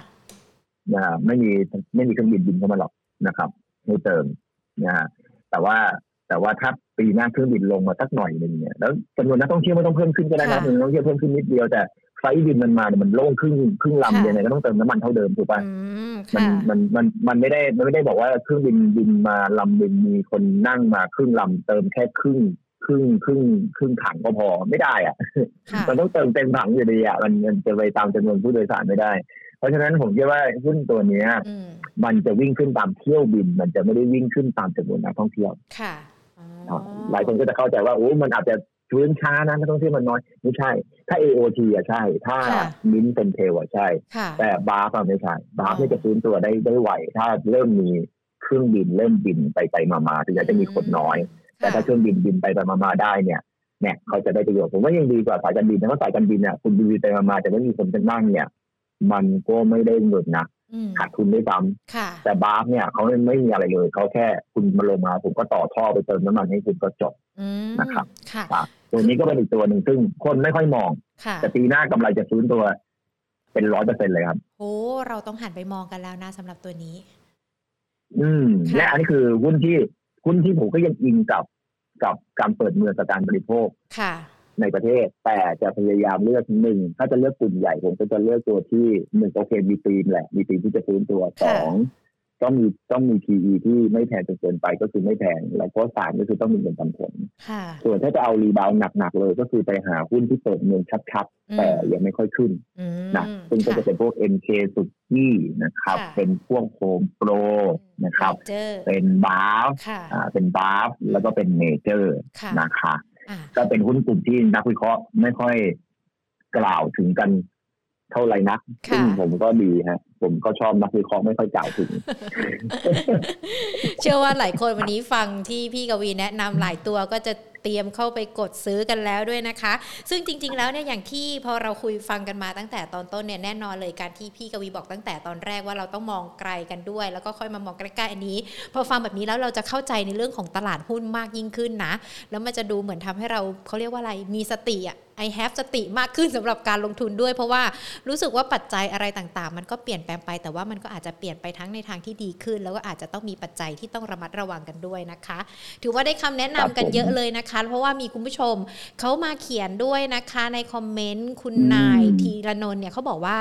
นะไม่มีไม่มีเครื่องบินบินเข้ามาหรอกนะครับให้เติมนะแต่ว่า แต่ว่าถ้าปีหน้าเครื่องบินลงมาสักหน่อยหนึ่งเนี่ยแล้วจำนวนนักท่องเที่ยวไม่ต้องเพิ่มขึ้นก็ได้นะนักท่องเที่ยวเพิ่มขึ้นนิดเดียวแต่ไฟบินมันมาเนี่ยมันโล่งครึ่งครึ่งลำยังไงก็ต้องเติมน้ำมันเท่าเดิมถูกป่ะมันมันมันมันไม่ได้มันไม่ได้บอกว่าเครื่องบินบินมาลำบินมีคนนั่งมาครึ่งลำเติมแค่ครึ่งครึ่งครึ่งครึ่งถังก็พอไม่ได้อะมันต้องเติมเต็มถังอยู่ดีอะมันมันจะไปตามจำนวนผู้โดยสารไม่ได้ เพราะฉะนั้นผมคิดว่าหุ้นตัวเนี้ยมันจะวิ่งขึ้นตามเที่ยวบิน มันจะไม่ได้วิ่งขึ้นตามจำนวนนักท่องเที่ยวค่ะ หลายคนก็จะเข้าใจว่าโอ้มันอาจจะฟื้นช้านะนักท่องเที่ยวมันน้อยไม่ใช่ ถ้า AOT อะใช่ ถ้ามินเป็น hotel อะใช่ แต่ BAFS ไม่ใช่ BAFS ไม่จะฟื้นตัวได้ได้ไหวถ้าเริ่มมีเครื่องบินเริ่มบินไปไปมามาถึงจะมีคนน้อย แต่ถ้าเครื่องบินบินไปไปมามาได้เนี่ยเนี่ยเขาจะได้ประโยชน์ผมว่ายังดีกว่าสายการบินนะเพราะสายการบินเนี่ยคุณบินไปมามาแต่ไม่มีคนจะนั่งเนี่ย มันก็ไม่ได้เงินนะ ขาดทุนไม่ซ้ำแต่ BAFS เนี่ยเขาไม่มีอะไรเลยเขาแค่คุณมาลงมาผมก็ต่อท่อไปเติมน้ำมันให้คุณก็จบนะครับตัวนี้ก็เป็นอีกตัวหนึ่งซึ่งคนไม่ค่อยมอง แต่ปีหน้ากำไรจะฟื้นตัว เป็นร้อยเปอร์เซ็นเลยครับโอ้เราต้องหันไปมองกันแล้วนะสำหรับตัวนี้ อืมและอันนี้คือหุ้นที่หุ้นที่ผมก็ยังอิงกับกับการเปิดเมืองกับการบริโภค ค่ะ ในประเทศ แต่จะพยายามเลือกหนึ่งถ้าจะเลือกกลุ่มใหญ่ผมก็จะเลือกตัวที่หนึ่งโอเคมีตีมแหละ มีตีมที่จะฟื้นตัวสองต้องมีต้องมี PE ที่ไม่แพงจนเกินไปก็คือไม่แพง แล้วก็สามก็คือต้องมีเงินปันผลส่วนถ้าจะเอา rebound หนักๆเลยก็คือไปหาหุ้นที่เปิดเมืองชัดๆ แต่ยังไม่ค่อยขึ้นนะซึ่งก็จะเป็นพวก MK สุกี้นะครับ เป็นพวกโฮมโปรนะครับ เป็น BAFS เป็น BAFS แล้วก็เป็นเมเจอร์นะคะ ก็เป็นหุ้นกลุ่มที่นักวิเคราะห์ไม่ค่อยกล่าวถึงกันเท่าไรนักซึ่งผมก็ดีฮะ ผมก็ชอบนักวิเคราะห์ไม่ค่อยกล่าวถึง เชื่อว่าหลายคนวันนี้ฟังที่พี่กวีแนะนำหลายตัวก็จะ เตรียมเข้าไปกดซื้อกันแล้วด้วยนะคะ ซึ่งจริง ๆ แล้วเนี่ยอย่างที่พอเราคุยฟังกันมาตั้งแต่ตอนต้นเนี่ยแน่นอนเลยการที่พี่กวีบอกตั้งแต่ตอนแรกว่าเราต้องมองไกลกันด้วย แล้วก็ค่อยมามองใกล้ๆอันนี้ พอฟังแบบนี้แล้วเราจะเข้าใจในเรื่องของตลาดหุ้นมากยิ่งขึ้นนะ แล้วมันจะดูเหมือนทำให้เราเขาเรียกว่าอะไรมีสติอะ I have สติมากขึ้นสำหรับการลงทุนด้วย เพราะว่ารู้สึกว่าปัจจัยอะไรต่างๆ มันก็เปลี่ยนแปลงไป แต่ว่ามันก็อาจจะเปลี่ยนไปทั้งในทางที่ดีขึ้น แล้วก็อาจจะต้องมีปัจจัยที่ต้องระมัดระวังกันด้วยนะคะ ถือว่าได้คำแนะนำกันเยอะเลยนะคะ เพราะว่ามีคุณผู้ชมเขามาเขียนด้วยนะคะในคอมเมนต์คุณนายทีระนนเนี่ยเขาบอกว่า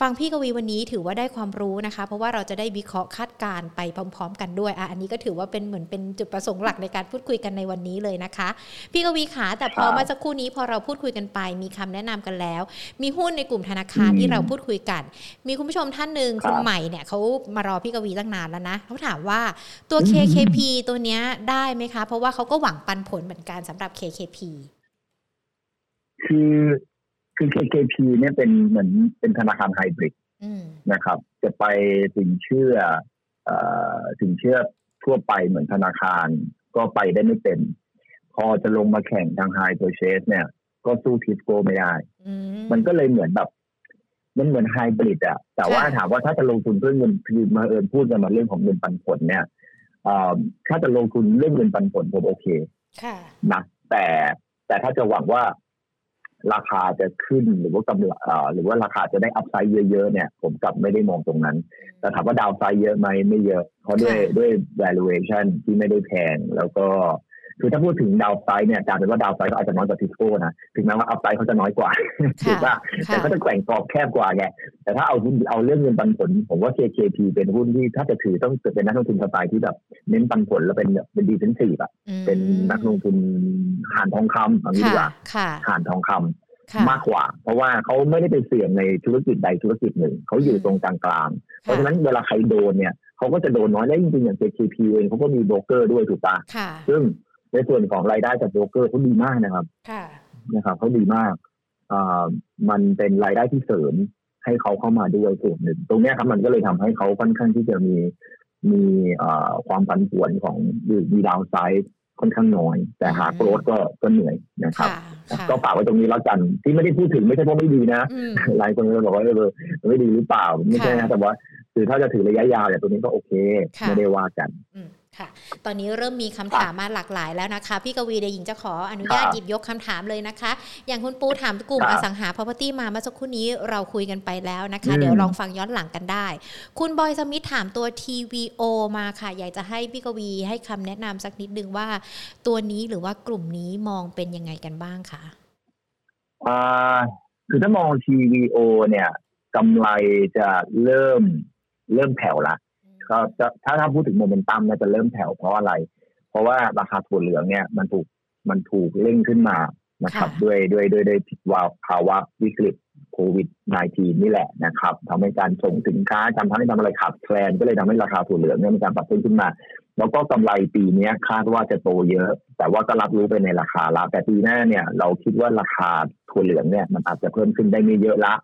ฟังพี่กวีวันนี้ถือว่าได้ความรู้นะคะ เพราะว่าเราจะได้วิเคราะห์คาดการไปพร้อม ๆ กันด้วยอะอันนี้ก็ถือว่าเป็นเหมือนเป็นจุดประสงค์หลักในการพูดคุยกันในวันนี้เลยนะคะ พี่กวีขาแต่พอมาสักครู่นี้พอเราพูดคุยกันไป มีคำแนะนำกันแล้ว มีหุ้นในกลุ่มธนาคารที่เราพูดคุยกัน มีคุณผู้ชมท่านหนึ่งคุณใหม่เนี่ยเขามารอพี่กวีตั้งนานแล้วนะเขาถามว่าตัว KKP ตัวเนี้ยได้ไหมคะ เพราะว่าเขาก็หวังปันผลเหมือนกันสำหรับ KKP คือคือ KKP เนี่ยเป็นเหมือนเป็นธนาคารไฮบริดนะครับ จะไปสินเชื่อสินเชื่อทั่วไปเหมือนธนาคารก็ไปได้ไม่เต็มพอจะลงมาแข่งทางไฮเปอร์เชสเนี่ย ก็สู้ทิสโก้ไม่ได้ มันก็เลยเหมือนแบบ มันเหมือนไฮบริดอะแต่ว่าถามว่าถ้าจะลงทุนเพื่อเงินคือมาเอิญพูดกันมาเรื่องของเงินปันผลเนี่ยถ้าจะลงทุนเรื่องเงินปันผลผมโอเคนะแต่แต่ถ้าจะหวังว่าราคาจะขึ้นหรือว่ากำลังหรือว่าราคาจะได้อัพไซด์เยอะๆเนี่ย ผมกลับไม่ได้มองตรงนั้น แต่ถามว่าดาวไซด์เยอะไหมไม่เยอะ เพราะด้วยด้วย valuation ที่ไม่ได้แพง แล้วก็ คือถ้าพูดถึงดาวไซด์เนี่ยกลายเป็นว่าดาวไซด์ก็อาจจะน้อยกว่าทิสโก้นะถึงแม้ว่าอัพไซด์เขาจะน้อยกว่าถูกป่ะแต่เขาจะแกว่งกรอบแคบกว่าไงแต่ถ้าเอาเอาเรื่องเงินปันผล ผมว่า KKP เป็นหุ้นที่ถ้าจะถือต้องเป็นนักลงทุนสไตล์ที่แบบเน้นปันผลแล้วเป็นเป็นดีเฟนซีฟอะเป็นนักลงทุนหานทองคำอย่างนี้ดีกว่าหานทองคำมากกว่า เพราะว่าเขาไม่ได้ไปเสี่ยงในธุรกิจใดธุรกิจหนึ่งเขาอยู่ตรงกลางๆเพราะฉะนั้นเวลาใครโดนเนี่ยเขาก็จะโดนน้อยและจริงๆอย่าง JKP เองเขาก็มีโบรกเกอร์ด้วยถูกปะซึ่ง ในส่วนของรายได้จากโบรกเกอร์เขาดีมากนะครับนะครับเขาดีมากอ่ามันเป็นรายได้ที่เสริมให้เขาเข้ามาด้วยส่วนหนึ่งตรงนี้ครับมันก็เลยทำให้เขาค่อนข้างที่จะมีมีความผันผวนของมีดาวไซด์ค่อนข้างน้อย แต่หาโกรธก็ก็เหนื่อยนะครับ ก็ฝากไว้ตรงนี้แล้วกัน ที่ไม่ได้พูดถึงไม่ใช่เพราะไม่ดีนะหลายคนก็บอกว่าเออไม่ดีหรือเปล่าไม่ใช่นะแต่ว่า คือถ้าจะถือระยะยาวเนี่ยตัวนี้ก็โอเค ไม่ได้ว่ากัน ค่ะ ตอนนี้เริ่มมีคำถามมาหลากหลายแล้วนะคะ พี่กวีเดยหญิงจะขออนุญาตหยิบยกคำถามเลยนะคะ อย่างคุณปูถามกลุ่มอสังหา property มาเมื่อสักครู่นี้เราคุยกันไปแล้วนะคะ เดี๋ยวลองฟังย้อนหลังกันได้ คุณบอยสมิธถามตัว TVO มาค่ะ อยากจะให้พี่กวีให้คำแนะนำสักนิดนึงว่า ตัวนี้หรือว่ากลุ่มนี้มองเป็นยังไงกันบ้างคะอ่าคือถ้ามอง TVO เนี่ยกำไรจะเริ่มเริ่มแผ่วละ ก็จะถ้าถ้าพูดถึงโมเมนตัมเนี่ยจะเริ่มแผ่วเพราะอะไร เพราะว่าราคาถั่วเหลืองเนี่ยมันถูกมันถูกเร่งขึ้นมานะครับด้วยด้วยด้วยด้วยว่าภาวะวิกฤตโควิด -19 นี่แหละนะครับทำให้การส่งสินค้าทำให้ทำอะไรขาดแคลนก็เลยทำให้ราคาถั่วเหลืองเนี่ยมีการปรับเพิ่มขึ้นมา แล้วก็กำไรปีนี้คาดว่าจะโตเยอะ แต่ว่าก็รับรู้ไปในราคาละแต่ปีหน้าเนี่ยเราคิดว่าราคาถั่วเหลืองเนี่ยมันอาจจะเพิ่มขึ้นได้ไม่เยอะละ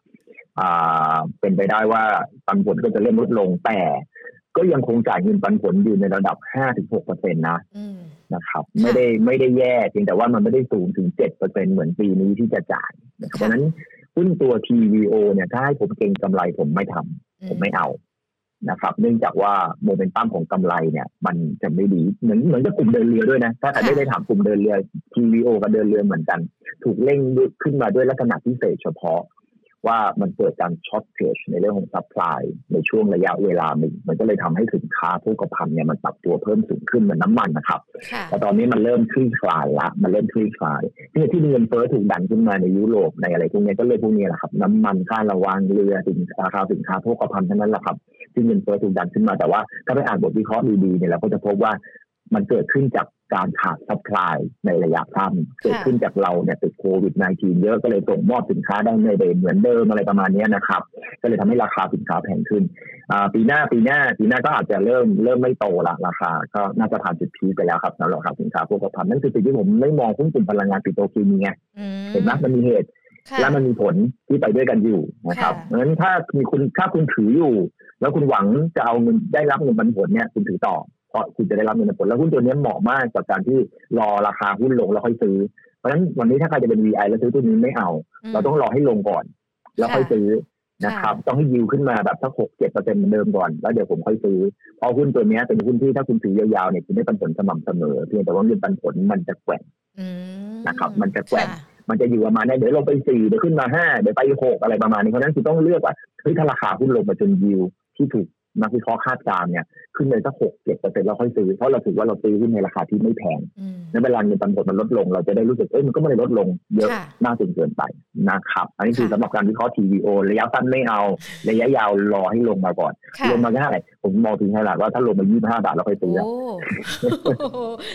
อ่าเป็นไปได้ว่าปันผลก็จะเริ่มลดลงแต่ ก็ยังคงจ่ายเงินปันผลอยู่ในระดับ 5-6เปอร์เซ็นต์นะนะครับ ไม่ได้ไม่ได้แย่เพียงแต่ว่ามันไม่ได้สูงถึง 7เปอร์เซ็นเหมือนปีนี้ที่จะจ่ายเพราะนั้นหุ้นตัว TVO เนี่ยถ้าให้ผมเก็งกำไรผมไม่ทำผมไม่เอานะครับ เนื่องจากว่าโมเมนตัมของกำไรเนี่ย มันจะไม่ดีเหมือนเหมือนกับกลุ่มเดินเรือด้วยนะ ถ้าใครได้ได้ถามกลุ่มเดินเรือ TVO กับเดินเรือเหมือนกัน ถูกเร่งขึ้นมาด้วยลักษณะพิเศษเฉพาะ ว่ามันเกิดการ shortage ในเรื่องของ supply ในช่วงระยะเวลาหนึ่ง มันก็เลยทำให้สินค้าโภคภัณฑ์เนี่ยมันปรับตัวเพิ่มสูงขึ้นเหมือนน้ำมันนะครับ แต่ตอนนี้มันเริ่มคลี่คลายละ มันเริ่มคลี่คลายที่ที่เงินเฟ้อถูกดันขึ้นมาในยุโรปในอะไรพวกนี้ก็เลยพวกนี้แหละครับ น้ำมันค่าระวางเรือสินราคาสินค้าโภคภัณฑ์ทั้งนั้นแหละครับที่เงินเฟ้อถูกดันขึ้นมาแต่ว่าถ้าไปอ่านบทวิเคราะห์ดีๆเนี่ยเราก็จะพบว่า มันเกิดขึ้นจากการขาด supply ในระยะสั้นเกิดขึ้นจากเราเนี่ยติดโควิด -19 เยอะก็เลยส่งมอบสินค้าได้ไม่ได้เหมือนเดิมอะไรประมาณนี้นะครับ ก็เลยทำให้ราคาสินค้าแพงขึ้น ปีหน้าปีหน้าปีหน้าก็อาจจะเริ่มเริ่มไม่โตละราคา ก็น่าจะผ่านจุด peak ไปแล้วครับสำหรับราคาสินค้าโภคภัณฑ์นั่นคือสิ่งที่ผมไม่มองหุ้นกลุ่มพลังงานปิโตรเคมีไงเห็นไหมมันมีเหตุ และมันมีผลที่ไปด้วยกันอยู่นะครับเพราะฉะนั้นถ้ามีคุณถ้าคุณถืออยู่ แล้วคุณหวังจะเอาเงินได้รับเงินปันผลเนี่ยคุณถือต่อ ราะคุณจะได้รับเงินผลแล้วหุ้นตัวนี้เหมาะมากกับการที่รอราคาหุ้นลงแล้วค่อยซื้อ เพราะฉะนั้นวันนี้ถ้าใครจะเป็น VI แล้วซื้อตัวนี้ไม่เอา เราต้องรอให้ลงก่อน แล้วค่อยซื้อนะครับต้องให้ยิวขึ้นมาแบบสักหกเจ็ดเปอร์เซ็นต์เหมือนเดิมก่อน แล้วเดี๋ยวผมค่อยซื้อ เพราะหุ้นตัวนี้เป็นหุ้นที่ถ้าคุณถือยาวๆเนี่ยคุณได้ปันผลสม่ำเสมอ เพียงแต่ว่าเงินปันผลมันจะแกว่งนะครับ มันจะแกว่งมันจะอยู่ประมาณนี้เดี๋ยวลงไปสี่เดี๋ยวขึ้นมาห้าเดี๋ยวไปหกอะไรประมาณนี้เพราะนั้นคือต้องเลือกว่าเฮ้ยถ้าราคาหุ้นลงมาจนยิวที่ถูก นักวิเคราะห์คาดการณ์เนี่ยขึ้นเลยสักหกเจ็ดเปอร์เซ็นต์เราค่อยซื้อเพราะเราถือว่าเราซื้อหุ้นในราคาที่ไม่แพงในเวลาเงินปันผลมันลดลง เราจะได้รู้สึกเอ้ยมันก็ไม่ได้ลดลงเยอะมากจนเกินไปนะครับอันนี้คือสำหรับการวิเคราะห์ TVO ระยะสั้นไม่เอา ระยะยาวรอให้ลงมาก่อนลงมาแค่ไหนผมมองถึงขนาดว่าถ้าลงมายี่สิบห้าบาทเราค่อยซื้อ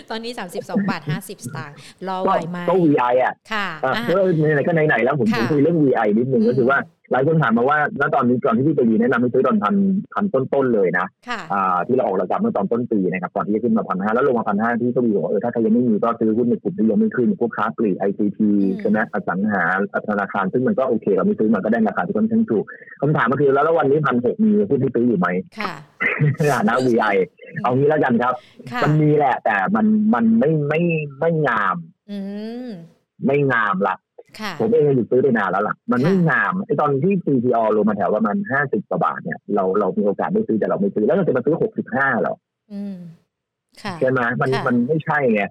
ตอนนี้สามสิบสองบาทห้าสิบสตางค์รอไหวไหมก็ VI อะค่ะเพราะไหนก็ไหนๆแล้วผมคุยเรื่อง VI นิดนึงก็คือว่า หลายคนถามมาว่าณตอนนี้ก่อนที่พี่ไปดีแนะนำให้ซื้อตอนพันพันต้นๆเลยนะที่เราออกระดับเมื่อตอนต้นปีนะครับก่อนที่จะขึ้นมาพันห้าแล้วลงมาพันห้าที่ก็มีบอกเออถ้าใครยังไม่มีก็ซื้อหุ้นในกลุ่มที่ยังไม่ขึ้นพวกค้าปลีกไอซีพีใช่ไหมอสังหาธนาคารซึ่งมันก็โอเคเราไม่ซื้อมันก็ได้ราคาที่ค่อนข้างถูกคำถามก็คือแล้ววันนี้พันหกมีหุ้นที่ซื้ออยู่ไหมค่ะนะวีไอเอางี้แล้วกันครับ มันมีแหละ แต่มันมันไม่ไม่ไม่งามไม่งามละ ผมเองหยุดซื้อได้นานแล้วล่ะ มันไม่งามไอตอนที่ CPALL ลงมาแถวประมาณห้าสิบกว่าบาทเนี่ยเราเรามีโอกาสได้ซื้อแต่เราไม่ซื้อแล้วเราจะมาซื้อหกสิบห้าหรอใช่ไหมมันมันไม่ใช่ไง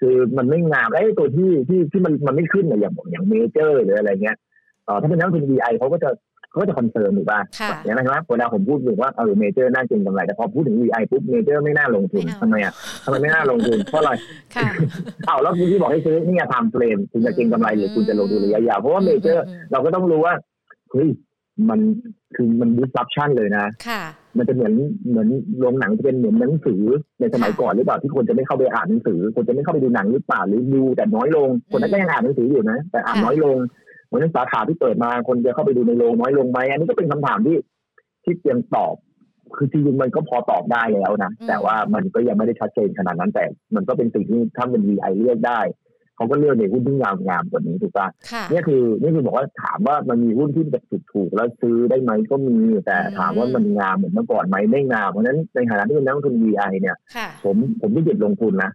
คือมันไม่งามไอ้ตัวที่ที่ที่มันมันไม่ขึ้นอย่างอย่างเมเจอร์หรืออะไรเงี้ยเออถ้าเป็นนักลงทุน VI เขาก็จะ เขาก็จะ concern ถูกป่ะอย่างนั้นครับเวลาผมพูดถึงว่าเออเมเจอร์น่าเก็งกำไรแต่พอพูดถึง VI ปุ๊บเมเจอร์ไม่น่าลงทุนทำไมอะทำไมไม่น่าลงทุนเพราะอะไรเอาแล้วคุณที่บอกให้ซื้อนี่ไงทำเฟรมคุณจะเก็งกำไรหรือคุณจะลงทุนระยะยาวเพราะว่าเมเจอร์เราก็ต้องรู้ว่าเฮ้ยมันคือมัน disruption เลยนะมันจะเหมือนเหมือนโรงหนังจะเป็นเหมือนหนังสือในสมัยก่อนหรือเปล่าที่คนจะไม่เข้าไปอ่านหนังสือ คนจะไม่เข้าไปดูหนังหรือเปล่าหรือดูแต่น้อยลง คนนั้นก็ยังอ่านหนังสืออยู่นะ แต่อ่านน้อยลง ราะฉะนั้นสาขาที่เปิดมาคนจะเข้าไปดูในโรงน้อยลงไหมอันนี้ก็เป็นคำถามที่ที่เตรียมตอบ คือจริงๆมันก็พอตอบได้แล้วนะ แต่ว่ามันก็ยังไม่ได้ชัดเจนขนาดนั้น แต่มันก็เป็นสิ่งที่ถ้าเป็น VI เลือกได้เขาก็เลือกในหุ้นที่งามงามกว่านี้ถูกปะนี่คือนี่คือบอกว่าถามว่ามันมีหุ้นที่แบบถูกๆแล้วซื้อได้ไหมก็มีแต่ถามว่ามันงามเหมือนเมื่อก่อนไหมไม่งามเพราะฉะนั้นในฐานะที่เป็นนักลงทุน VI เนี่ยผมผมไม่หยุดลงทุนนะ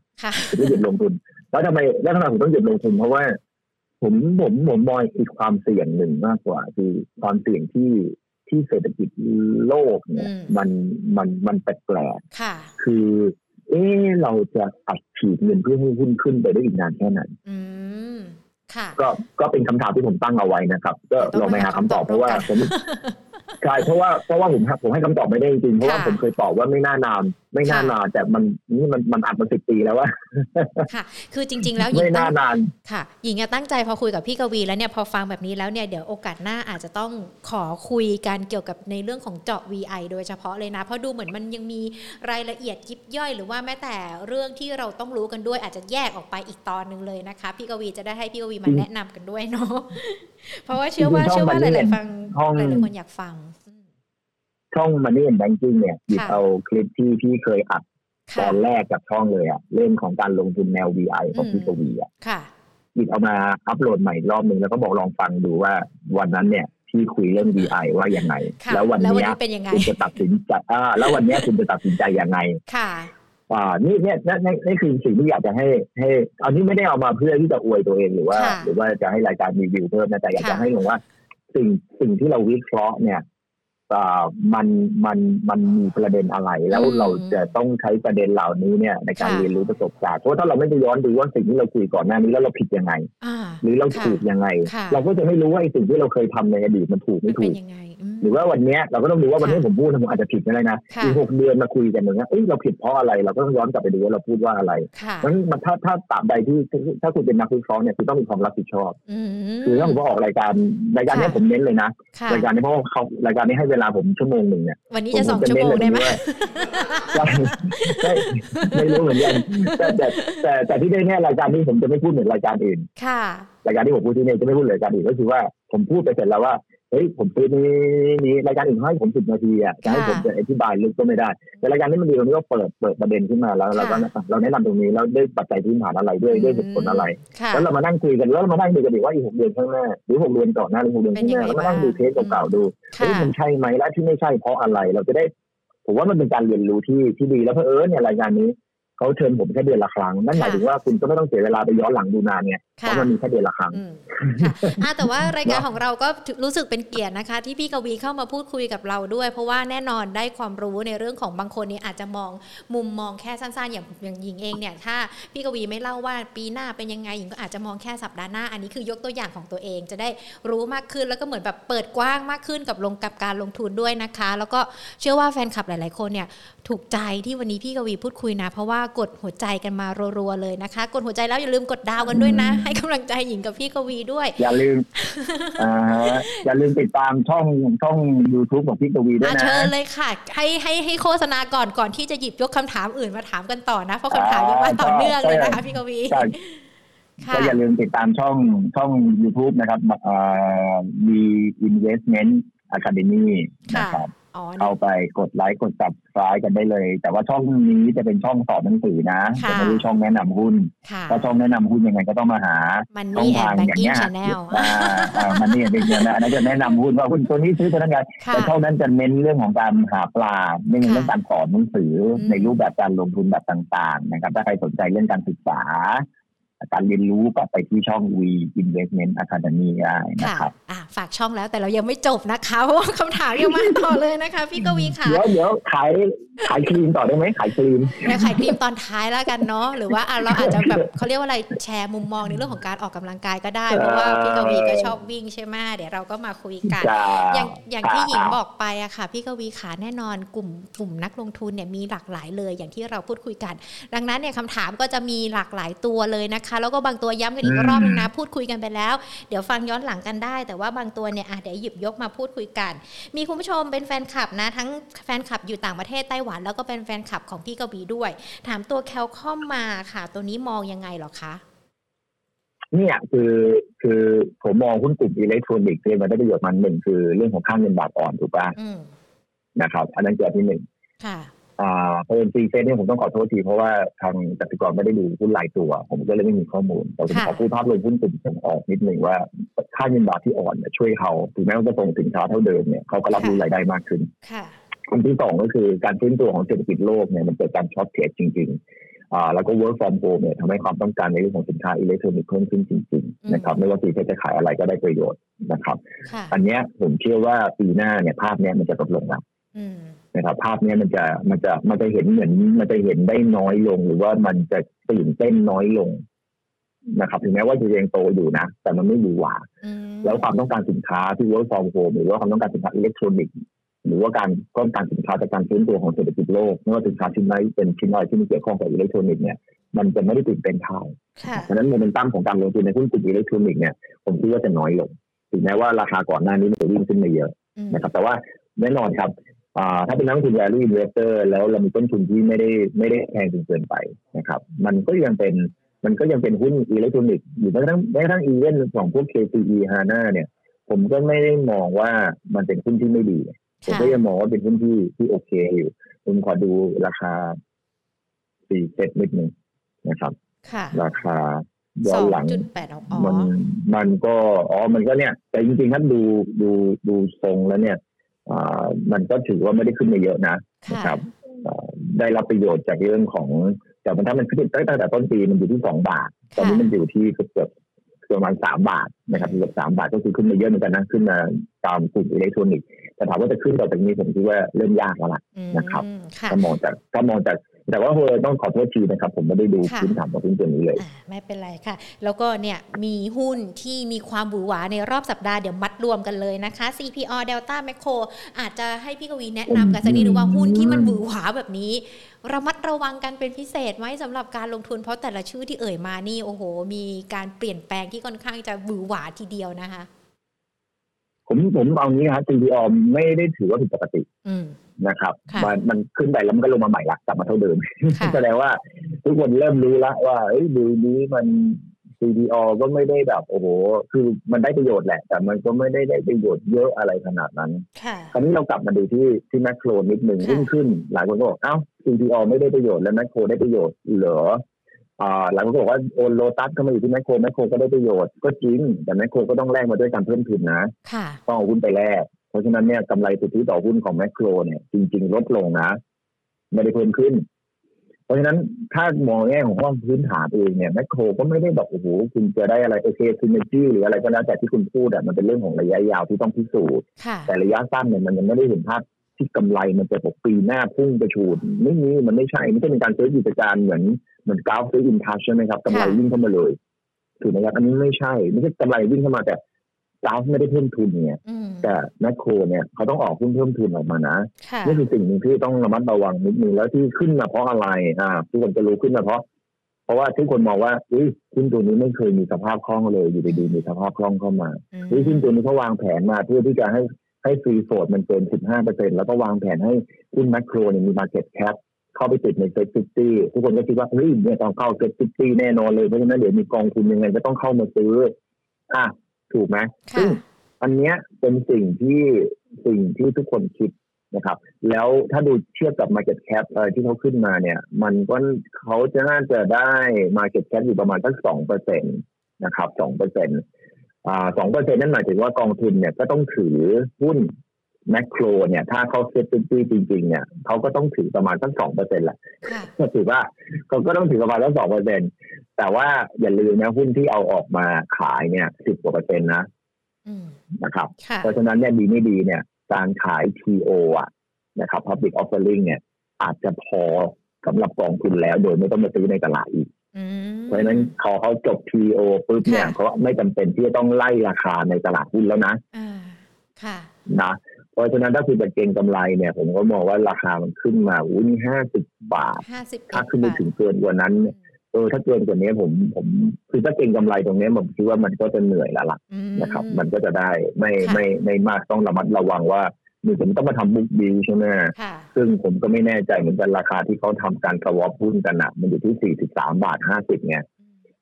ผมไม่หยุดลงทุน แล้วทำไมแล้วทำไมผมต้องหยุดลงทุนเพราะว่า ผมผมผมมองอีกความเสี่ยงหนึ่งมากกว่า คือความเสี่ยงที่ที่เศรษฐกิจโลกเนี่ย มันมันมันแปลกๆคือ เออเราจะอัดฉีดเงินเพื่อให้หุ้นขึ้นไปได้อีกนานแค่ไหนก็ก็เป็นคำถามที่ผมตั้งเอาไว้นะครับ ก็ลองไปหาคำตอบเพราะว่าผมใช่เพราะว่าเพราะว่าผมผมให้คำตอบไม่ได้จริงเพราะว่าผมเคยตอบว่าไม่น่านานไม่น่านานแต่มันนี่มันมันอัดมาสิบปีแล้วว่าค่ะ คือจริง ๆ แล้วหญิงไม่น่านานค่ะ หญิงตั้งใจพอคุยกับพี่กวีแล้วเนี่ยพอฟังแบบนี้แล้วเนี่ยเดี๋ยวโอกาสหน้าอาจจะต้องขอคุยกันเกี่ยวกับในเรื่องของเจาะ VI โดยเฉพาะเลยนะ เพราะดูเหมือนมันยังมีรายละเอียดยิบย่อย หรือว่าแม้แต่เรื่องที่เราต้องรู้กันด้วย อาจจะแยกออกไปอีกตอนหนึ่งเลยนะคะ พี่กวีจะได้ให้พี่กวีมาแนะนำกันด้วยเนาะเพราะว่าเชื่อว่าเชื่อว่าหลายๆฟังหลายๆคนอยากฟัง ช่องมันนี่แบงกิ้งเนี่ยหยิบเอาคลิปที่พี่เคยอัดตอนแรกกับช่องเลยอะเรื่องของการลงทุนแนว VI ของพี่กวีอะหยิบเอามาอัปโหลดใหม่รอบหนึ่งแล้วก็บอกลองฟังดูว่าวันนั้นเนี่ยพี่คุยเรื่อง VI ว่ายังไง แล้ววันนี้คุณจะตัดสินใจอ่าแล้ววันนี้คุณจะตัดสินใจยังไงค่ะอ่านี่เนี่ยนี่นี่คือสิ่งที่อยากจะให้ ให้อันนี้ไม่ได้เอามาเพื่อที่จะอวยตัวเองหรือว่า หรือว่าจะให้รายการรีวิวเพิ่มนะแต่อยากจะให้ลงว่า สิ่งสิ่งที่เราวิเคราะห์เนี่ย มันมันมันมีประเด็นอะไร แล้วเราจะต้องใช้ประเด็นเหล่านี้เนี่ยในการเรียนรู้ประสบการณ์เพราะถ้าเราไม่ได้ย้อนดูว่าสิ่งที่เราคุยก่อนหน้านี้แล้วเราผิดยังไงหรือเราถูกยังไง เราก็จะไม่รู้ว่าไอ้สิ่งที่เราเคยทำในอดีตมันถูกไม่ถูก หรือว่าวันนี้เราก็ต้องดูว่าวันนี้ผมพูดผมอาจจะผิดก็ได้นะอีกหกเดือนมาคุยกันอย่างเงี้ยเอ้ยเราผิดเพราะอะไรเราก็ต้องย้อนกลับไปดูว่าเราพูดว่าอะไรนั้นมันถ้าถ้าตามใดที่ถ้าคุณเป็นนักวิเคราะห์เนี่ยคุณต้องมีความรับผิดชอบคือถ้าผมออกรายการรายการนี้ผมเน้นเลยนะรายการนี้เพราะเขารายการนี้ให้เวลาผมชั่วโมงหนึ่งเนี่ยวันนี้จะสองชั่วโมงได้ไหมไม่รู้เหมือนกันแต่แต่แต่แต่ที่ได้แน่รายการนี้ผมจะไม่พูดเหมือนรายการอื่นค่ะรายการที่ผมพูดที่นี่จะไม่พูดเลยรายการอื่นก็คือว่าผมพูดไปเสร็จแล้วว่า เฮ้ยผมซื้อนี้นี้รายการอื่นให้ผมสิบนาทีอะจะให้ผมจะอธิบายลึกก็ไม่ได้ แต่รายการนี้มันดีตรงนี้ก็เปิดเปิดประเด็นขึ้นมาแล้วเราก็เราแนะนำตรงนี้แล้วด้วยปัจจัยพื้นฐานอะไรด้วยด้วยเหตุผลอะไร แล้วเรามานั่งคุยกันแล้วเรามานั่งดูกันดีว่าอีกหกเดือนข้างหน้าหรือหกเดือนก่อนหน้าหรือหกเดือนข้างหน้าแล้วมานั่งดูเทสเก่าๆดูเฮ้ยมันใช่ไหมและที่ไม่ใช่เพราะอะไรเราจะได้ ผมว่ามันเป็นการเรียนรู้ที่ที่ดีแล้วเพอเออเนี่ยรายการนี้ เขาเชิญผมแค่เดือนละครั้งนั่นหมายถึงว่าคุณก็ไม่ต้องเสียเวลาไปย้อนหลังดูนานเนี่ยเพราะมันมีแค่เดือนละครั้งค่ะแต่ว่ารายการของเราก็รู้สึกเป็นเกียรตินะคะ ที่พี่กวีเข้ามาพูดคุยกับเราด้วย เพราะว่าแน่นอนได้ความรู้ในเรื่องของบางคนนี่อาจจะมองมุมมองแค่สั้นๆ อย่างอย่างหญิงเองเนี่ยถ้าพี่กวีไม่เล่าว่าปีหน้าเป็นยังไงหญิงก็อาจจะมองแค่สัปดาห์หน้าอันนี้คือยกตัวอย่างของตัวเอง จะได้รู้มากขึ้นแล้วก็เหมือนแบบเปิดกว้างมากขึ้นกับลงกับการลงทุนด้วยนะคะ แล้วก็เชื่อว่าแฟนคลับหลาย ๆ คนเนี่ยถูกใจที่วันนี้พี่กวีพูดคุยนะ เพราะว่ากดหัวใจกันมารัวๆเลยนะคะ กดหัวใจแล้วอย่าลืมกดดาวกันด้วยนะ ให้กำลังใจหญิงกับพี่กวีด้วย อย่าลืมอย่าลืมติดตามช่องช่อง YouTube ของพี่กวีด้วยนะเชิญเลยค่ะ ให้ให้ให้โฆษณาก่อนก่อนที่จะหยิบยกคำถามอื่นมาถามกันต่อนะ เพราะคำถามยังมาต่อเนื่องเลยนะคะพี่กวีก็อย่าลืมติดตามช่องช่อง YouTube นะครับมี Investment Academy นะครับ เอาไปกดไลค์กด subscribe กันได้เลย แต่ว่าช่องนี้จะเป็นช่องสอนหนังสือนะจะไม่ใช่ช่องแนะนำหุ้นถ้าช่องแนะนำหุ้นยังไงก็ต้องมาหาช่องทางอย่างเงี้ยมันนี่เป็นอย่างนั้นจะแนะนำหุ้นว่าหุ้นตัวนี้ซื้อตัวนั้นไงแต่ช่องนั้นจะเน้นเรื่องของการหาปลาไม่เน้นเรื่องการสอนหนังสือในรูปแบบการลงทุนแบบต่าง ๆ นะครับ ถ้าใครสนใจเรื่องการศึกษา การเรียนรู้กลับไปที่ช่อง V Investment Academy ได้นะครับฝากช่องแล้วแต่เรายังไม่จบนะคะ เพราะว่าคำถามยังมาต่อเลยนะคะ พี่กวีค่ะ เดี๋ยวเดี๋ยวขายขายครีมต่อได้ไหมขายครีมเดี๋ยวขายครีมตอนท้ายแล้วกันเนาะหรือว่าเราอาจจะแบบเขาเรียกว่าอะไรแชร์มุมมองในเรื่องของการออกกำลังกายก็ได้ เพราะว่าพี่กวีก็ชอบวิ่งใช่ไหมเดี๋ยวเราก็มาคุยกัน อย่างอย่างที่หญิงบอกไปอะค่ะ พี่กวีขาแน่นอนกลุ่มกลุ่มนักลงทุนเนี่ยมีหลากหลายเลยอย่างที่เราพูดคุยกัน ดังนั้นเนี่ยคำถามก็จะมีหลากหลายตัวเลยนะคะแล้วก็บางตัวย้ำกันอีกรอบนึงนะ พูดคุยกันไปแล้ว เดี๋ยวฟังย้อนหลังกันได้ แต่ว่าบางตัวเนี่ยเดี๋ยวหยิบยกมาพูดคุยกัน มีคุณผู้ชมเป็นแฟนคลับนะ ทั้งแฟนคลับอยู่ต่างประเทศไต้หวัน แล้วก็เป็นแฟนคลับของพี่กบีด้วย ถามตัวแคลคอมพ์มาค่ะ ตัวนี้มองยังไงหรอคะเนี่ยคือคือผมมองหุ้นกลุ่มอิเล็กทรอนิกส์เนี่ยมันได้ประโยชน์มันหนึ่งคือเรื่องของค่าเงินบาทอ่อนถูกป่ะนะครับ อันนั้นเกิดที่หนึ่งอ่า เพราะเป็น CCET เนี่ยผมต้องขอโทษทีเพราะว่าทางกสิกรไม่ได้ดูหุ้นรายตัว ผมก็เลยไม่มีข้อมูล แต่ผมขอพูดภาพรวมหุ้นกลุ่มส่งออกนิดหนึ่งว่า ค่าเงินบาทที่อ่อนช่วยเขาถึงแม้ว่าจะส่งสินค้าเท่าเดิมเนี่ยเขาก็รับรู้รายได้มากขึ้นอันที่สองก็คือการฟื้นตัวของเศรษฐกิจโลกเนี่ยมันเกิดการช็อตเทรดจริงๆอ่าแล้วก็ work from home เนี่ยทำให้ความต้องการในเรื่องของสินค้าอิเล็กทรอนิกส์เพิ่มขึ้นจริงๆนะครับไม่ว่าสีจะขายอะไรก็ได้ประโยชน์นะครับ อันนี้ผมเชื่อว่าปีหน้าเนี่ยภาพเนี้ยมันจะลดลงแล้ว นะครับภาพนี้มันจะมันจะมันจะเห็นเหมือนมันจะเห็นได้น้อยลง หรือว่ามันจะตื่นเต้นน้อยลงนะครับถึงแม้ว่าจะยังโตอยู่นะ แต่มันไม่ดีหว่า แล้วความต้องการสินค้าที่ work from home หรือว่าความต้องการสินค้าอิเล็กทรอนิกส์หรือว่าการต้องการสินค้าจากการฟื้นตัวของเศรษฐกิจโลกไม่ว่าสินค้าชิ้นไหนเป็นชิ้นน้อยที่มีเกี่ยวข้องกับอิเล็กทรอนิกส์เนี่ยมันจะไม่ได้ตื่นเต้นเท่าฉะนั้นโมเมนตัมของการลงทุนในหุ้นกลุ่มอิเล็กทรอนิกส์เนี่ยผมคิดว่าจะน้อยลงถึงแม้ว่าราคาก่อนหน้านี้มันจะวิ่งขึ้นมาเยอะนะครับ แต่ว่าแน่นอนครับ ถ้าเป็นนักลงทุน value investor แล้วเรามีต้นทุนที่ไม่ได้ไม่ได้แพงจนเกินไปนะครับ มันก็ยังเป็นมันก็ยังเป็นหุ้นอิเล็กทรอนิกส์อยู่แม้กระทั่งแม้กระทั่งอีเวนต์ของพวก KCE HANA เนี่ย ผมก็ไม่ได้มองว่ามันเป็นหุ้นที่ไม่ดี ผมก็ยังมองว่าเป็นหุ้นที่ที่โอเคอยู่ผมขอดูราคา CCET นิดนึงนะครับ ราคาย้อนหลังมันมันก็อ๋อมันก็เนี่ย แต่จริงๆถ้าดูดูดูทรงแล้วเนี่ย มันก็ถือว่าไม่ได้ขึ้นมาเยอะนะนะครับได้รับประโยชน์จากเรื่องของแต่มันถ้ามันขึ้นตั้งแต่ต้นปีมันอยู่ที่สองบาท ตอนนี้มันอยู่ที่เกือบประมาณสามบาทนะครับเกือบสามบาทก็คือขึ้นมาเยอะเหมือนกันนะขึ้นมาตามกลุ่มอิเล็กทรอนิกส์แต่ถามว่าจะขึ้นต่อจากนี้ผมคิดว่าเริ่มยากแล้วล่ะนะครับถ้ามองจากถ้ามองจาก แต่ว่าเฮอต้องขอโทษทีนะครับ ผมไม่ได้ดูพื้นฐานของหุ้นตัวนี้เลย ไม่เป็นไรค่ะ แล้วก็เนี่ยมีหุ้นที่มีความหวือหวาในรอบสัปดาห์เดี๋ยวมัดรวมกันเลยนะคะ CPO Delta Macro อาจจะให้พี่กวีแนะนำกันสักนิดนึงว่าหุ้นที่มันหวือหวาแบบนี้ ระมัดระวังกันเป็นพิเศษไหมสำหรับการลงทุนเพราะแต่ละชื่อที่เอ่ยมานี่โอ้โห มีการเปลี่ยนแปลงที่ค่อนข้างจะหวือหวาทีเดียวนะคะ ผมผมเอางี้ครับ CPO ไม่ได้ถือว่าผิดปกตินะครับมันมันขึ้นไปแล้วมันก็ลงมาใหม่ละกลับมาเท่าเดิมแสดงว่าทุกคนเริ่มรู้ละว่าเอ้ยดูนี้มัน CDO ก็ไม่ได้แบบโอ้โห คือมันได้ประโยชน์แหละ แต่มันก็ไม่ได้ได้ประโยชน์เยอะอะไรขนาดนั้นคราวนี้เรากลับมาดูที่ที่แมคโครนิดหนึ่งขึ้นขึ้น หลายคนก็บอกเอ้า CDO ไม่ได้ประโยชน์แล้วแมคโครได้ประโยชน์เหรออ่า หลายคนก็บอกว่าโอนโลตัสเข้ามาอยู่ที่แมคโครแมคโครก็ได้ประโยชน์ก็จริง แต่แมคโครก็ต้องแลกมาด้วยการเพิ่มทุนนะต้องเอาหุ้นไปแลกเพราะฉะนั้นเนี่ยกำไรสุทธิต่อหุ้นของแมคโครเนี่ยจริง ๆ ลดลงนะไม่ได้เพิ่มขึ้นราะฉะนั้นถ้ามองแง่ของห้องพื้นฐานเองเนี่ยแมคโครก็ไม่ได้บอกโอ้โหคุณจะได้อะไรโอเคซินเนจี้หรืออะไรก็แล้วแต่ที่คุณพูดอะมันเป็นเรื่องของระยะยาวที่ต้องพิสูจน์แต่ระยะสั้นเนี่ยมันยังไม่ได้เห็นภาพ ที่กำไรมันจะบอกปีหน้าพุ่งกระชูดไม่มีมันไม่ใช่ไม่ใช่เป็นการซื้อกิจการเหมือนเหมือนกราฟซื้ออินทัชใช่ไหมครับกำไรวิ่งเข้ามาเลยถูกไหมครับอันนี้ไม่ใช่ ไม่ใช่กำไรวิ่งเข้ามาแต่กราฟไม่ได้เพิ่มทุนเนี่ยแต่แมคโครเนี่ยเขาต้องออกหุ้นเพิ่มทุนออกมานะนี่คือสิ่งหนึ่งที่ต้องระมัดระวังนิดนึงแล้วที่ขึ้นมาเพราะอะไรอ่าทุกคนจะรู้ขึ้นมาเพราะ เพราะว่าทุกคนมองว่าอุ้ยหุ้นตัวนี้ไม่เคยมีสภาพคล่องเลยอยู่ดีๆมีสภาพคล่องเข้ามาอุ้ยหุ้นตัวนี้เขาวางแผนมาเพื่อที่จะให้ ให้ free float มันเกิน 15เปอร์เซ็นต์แล้วก็วางแผนให้หุ้นแมคโครเนี่ยมี market cap เข้าไปติดใน SET50 ทุกคนก็คิดว่าเฮ้ยเนี่ยต้องเข้า SET50 แน่นอนเลยเพราะฉะนั้นเดี๋ยวมีกองทุนยังไงก็ต้องเข้ามาซื้อ อะ ถูกไหมซึ่งอันเนี้ยเป็นสิ่งที่สิ่งที่ทุกคนคิดนะครับ แล้วถ้าดูเทียบกับ Market Cap อะไรที่เขาขึ้นมาเนี่ย มันก็เขาจะน่าจะได้ Market Cap อยู่ประมาณสักสองเปอร์เซ็นต์นะครับสองเปอร์เซ็นต์อ่า สองเปอร์เซ็นต์นั่นหมายถึงว่ากองทุนเนี่ยก็ต้องถือหุ้นแมคโครเนี่ย ถ้าเขาเซ็ตตี้จริง ๆ เนี่ยเขาก็ต้องถือประมาณสักสองเปอร์เซ็นต์แหละก็ถือว่าเขาก็ต้องถือประมาณสักสองเปอร์เซ็นต์แต่ว่าอย่าลืมนะหุ้นที่เอาออกมาขายเนี่ยสิบกว่าเปอร์เซ็นต์นะนะครับ เพราะฉะนั้นเนี่ยดีไม่ดีเนี่ย การขาย TO อะนะครับ Public Offering เนี่ย อาจจะพอสำหรับกองทุนแล้วโดยไม่ต้องมาซื้อในตลาดอีก เพราะฉะนั้นพอเขาจบ TO ปุ๊บเนี่ยเขาไม่จำเป็นที่จะต้องไล่ราคาในตลาดหุ้นแล้วนะค่ะนะเพราะฉะนั้นถ้าคุณจะเก็งกำไรเนี่ย ผมก็มองว่าราคามันขึ้นมาอุ้ยห้าสิบบาทถ้าขึ้นไปถึงเกินกว่านั้นเออถ้าเกินกว่านี้ผมผมคือถ้าเก่งกำไรตรงนี้ผมคิดว่ามันก็จะเหนื่อยละล่ะนะครับ มันก็จะได้ไม่ไม่ไม่มากต้องระมัดระวังว่า หนึ่งผมต้องมาทำบุ๊กบิลใช่ไหมซึ่งผมก็ไม่แน่ใจเหมือนกันราคาที่เขาทำการสวอปหุ้นกันอะมันอยู่ที่สี่สิบสามบาทห้าสิบไง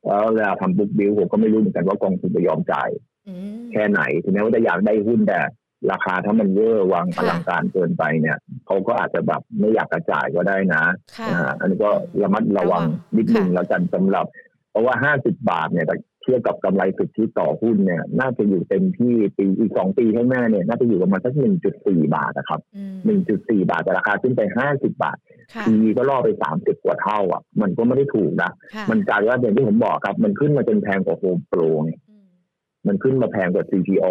แล้วเวลาทำบุ๊กบิลผมก็ไม่รู้เหมือนกันว่ากองทุนจะยอมจ่ายแค่ไหนถึงแม้ว่าจะอยากได้หุ้นแต่ราคาถ้ามันเยอะวางพลังการเกินไปเนี่ยเขาก็อาจจะแบบไม่อยากกระจายก็ได้นะอันนี้ก็ระมัดระวังนิดนึงแล้วกันสำหรับ เพราะว่าห้าสิบบาทเนี่ยเทียบกับกำไรสุทธิต่อหุ้นเนี่ย น่าจะอยู่เต็มที่ปีอีกสองปีข้างหน้าเนี่ย น่าจะอยู่ประมาณสักหนึ่งจุดสี่บาทนะครับหนึ่งจุดสี่บาทแต่ราคาขึ้นไปห้าสิบบาทปีก็ล่อไปสามสิบกว่าเท่าอะ มันก็ไม่ได้ถูกนะ มันกลายว่าอย่างที่ผมบอกครับ มันขึ้นมาจนแพงกว่าโฮมโปรเนี่ยมันขึ้นมาแพงกว่า CPO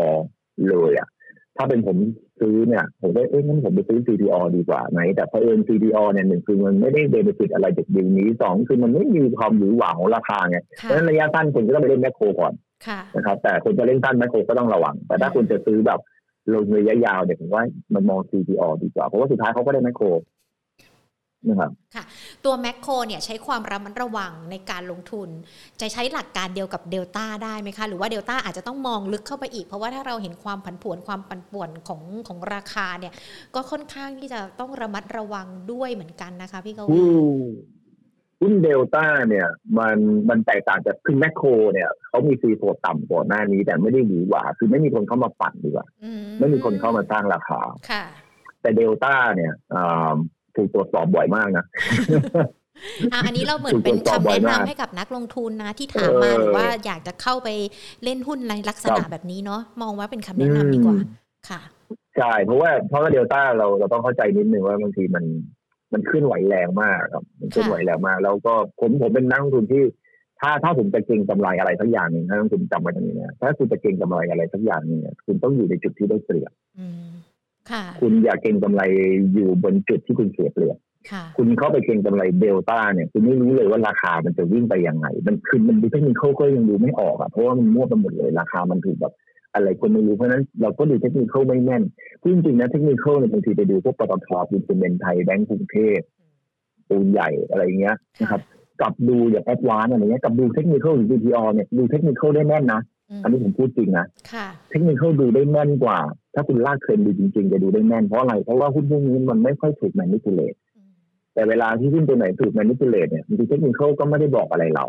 เลยอะ ถ้าเป็นผม ซื้อเนี่ยผมก็เอ๊ะงั้นผมไปซื้อ CPO ดีกว่าไหมแต่พอเอิญ CPO เนี่ยหนึ่งคือมันไม่ได้ benefit อะไรจากดีลนี้สองคือมันไม่มีความหวือหวาของราคาไงเพราะฉะนั้นระยะสั้นคุณก็ต้องไปเล่นแมคโครก่อนนะครับแต่คุณจะเล่นสั้นแมคโครก็ต้องระวัง แต่ถ้าคุณจะซื้อแบบลงระยะยาวเนี่ยผมว่ามันมอง CPO ดีกว่าเพราะว่าสุดท้ายเขาก็ได้แมคโคร นะครับค่ะ ตัวแมคโครเนี่ยใช้ความระมัดระวังในการลงทุน จะใช้หลักการเดียวกับเดลต้าได้ไหมคะ หรือว่าเดลต้าอาจจะต้องมองลึกเข้าไปอีก เพราะว่าถ้าเราเห็นความผันผวนความปั่นป่วนของของราคาเนี่ย ก็ค่อนข้างที่จะต้องระมัดระวังด้วยเหมือนกันนะคะ พี่กวีหุ้นเดลต้าเนี่ย มันมันแตกต่างจากคือแมคโครเนี่ยเขามีซีโฟต่ำกว่าหน้านี้ แต่ไม่ได้หวือหวาคือไม่มีคนเข้ามาปั่นดีกว่าไม่มีคนเข้ามาสร้างราคาค่ะแต่เดลต้าเนี่ย ถูกตรวจสอบบ่อยมากนะอันนี้เราเหมือนเป็นคำแนะนำให้กับนักลงทุนนะที่ถามมาหรือว่าอยากจะเข้าไปเล่นหุ้นในลักษณะแบบนี้เนาะมองว่าเป็นคำแนะนำดีกว่าค่ะใช่เพราะว่าเพราะว่าเดลต้าเราเราต้องเข้าใจนิดนึงว่าบางทีมันมันขึ้นไหวแรงมากครับมันขึ้นไหวแรงมากแล้วก็ผมผมเป็นนักลงทุนที่ ถ้าถ้าผมจะเก็งกำไรอะไรสักอย่างหนึ่งถ้าคุณจำไว้ตรงนี้นะถ้าคุณจะเก็งกำไรอะไรสักอย่างหนึ่งคุณต้องอยู่ในจุดที่ได้เปรียบ คุณอย่าเก็งกำไรอยู่บนจุดที่คุณเสียเปรียบคุณเข้าไปเก็งกำไรเดลต้าเนี่ยคุณไม่รู้เลยว่าราคามันจะวิ่งไปยังไง มันคือมันดูเทคนิคก็ยังดูไม่ออกอะเพราะว่ามันมั่วไปหมดเลยราคามันถูกแบบอะไรคนไม่รู้เพราะนั้นเราก็ดูเทคนิคไม่แน่นจริงๆนะเทคนิคเนี่ยบางทีไปดูพวกปตทปูนซิเมนต์ไทยแบงก์กรุงเทพปูนใหญ่อะไรเงี้ยนะครับกับดูอย่าง Advance อะไรเงี้ยกับดูเทคนิคหรือ BPO เนี่ยดูเทคนิคได้แน่นนะ อันนี้ผมพูดจริงนะเทคนิคดูได้แน่นกว่า ถ้าคุณลากเทรนดูจริง ๆ จะดูได้แน่นเพราะอะไร เพราะว่าหุ้นพวกนี้มันไม่ค่อยถูก manipulate แต่เวลาที่หุ้นตัวไหนถูก manipulate เนี่ยบางทีเทคนิคก็ไม่ได้บอกอะไรเรา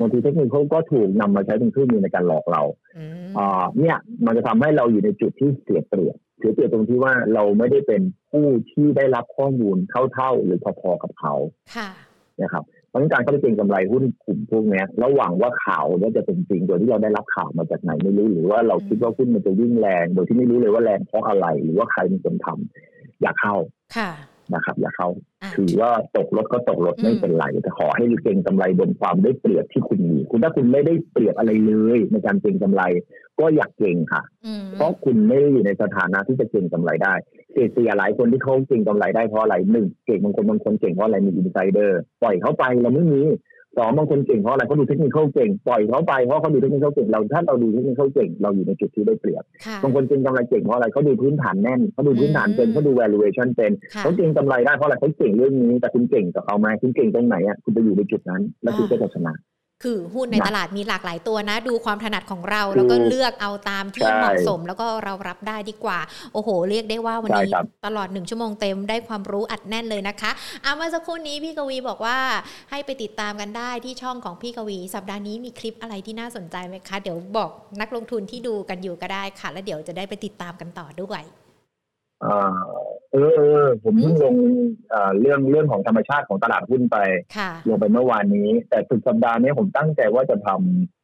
บางทีเทคนิคก็ถูกนำมาใช้เป็นเครื่องมือในการหลอกเราอ่าเนี่ยมันจะทำให้เราอยู่ในจุดที่เสียเปรียบเสียเปรียบตรงที่ว่าเราไม่ได้เป็นผู้ที่ได้รับข้อมูลเท่าๆหรือพอๆกับเขานะครับ เพราะการเข้าไปเก็งกำไรหุ้นกลุ่มพวกนี้ระหวังว่าข่าวนี้จะเป็นจริงโดยที่เราได้รับข่าวมาจากไหนไม่รู้หรือว่าเราคิดว่าหุ้นมันจะวิ่งแรง โดยที่ไม่รู้เลยว่าแรงเพราะอะไร หรือว่าใครเป็นคนทำอยากเข้าค่ะ นะครับ อย่าเข้าถือว่าตกรถก็ตกรถไม่เป็นไรแต่ขอให้เก่งกำไรบนความได้เปรียบที่คุณมี คุณถ้าคุณไม่ได้เปรียบอะไรเลย ในการเก่งกำไร ก็อยากเก่งค่ะ เพราะคุณไม่ได้อยู่ในสถานะที่จะเก่งกำไรได้เสียเสียหลายคนที่เขาเก่งกำไรได้เพราะอะไรหนึ่งเก่งบางคนบางคนเก่งเพราะอะไรมีอินไซเดอร์ ปล่อยเขาไปเราไม่มี สองบางคนเก่งเพราะอะไรเขาดูเทคนิคเก่งปล่อยเขาไปเพราะเขาดูเทคนิคเก่งเราถ้าเราดูเทคนิคเก่งเราอยู่ในจุดที่ได้เปรียบบางคนเก่งกำไรเก่งเพราะอะไรเขาดูพื้นฐานแน่นเขาดูพื้นฐานเป็นเขาดู valuation เป็นเขาเก่งกำไรได้เพราะอะไรเขาเก่งเรื่องนี้แต่คุณเก่งกับเขาไหมคุณเก่งตรงไหนอะคุณไปอยู่ในจุดนั้น แล้วคุณก็จะชนะ คือหุ้นในตลาดมีหลากหลายตัวนะ ดูความถนัดของเราแล้วก็เลือกเอาตามที่เหมาะสม แล้วก็เรารับได้ดีกว่า โอ้โห เรียกได้ว่าวันนี้ตลอดหนึ่งชั่วโมงเต็มได้ความรู้อัดแน่นเลยนะคะเอามาสักครู่นี้พี่กวีบอกว่าให้ไปติดตามกันได้ที่ช่องของพี่กวี สัปดาห์นี้มีคลิปอะไรที่น่าสนใจไหมคะ เดี๋ยวบอกนักลงทุนที่ดูกันอยู่ก็ได้ค่ะ แล้วเดี๋ยวจะได้ไปติดตามกันต่อด้วยอ่า เออเออผมเพิ่งลงเรื่องเรื่องของธรรมชาติของตลาดหุ้นไป ลงไปเมื่อวานนี้ แต่สุดสัปดาห์นี้ผมตั้งใจว่าจะทำ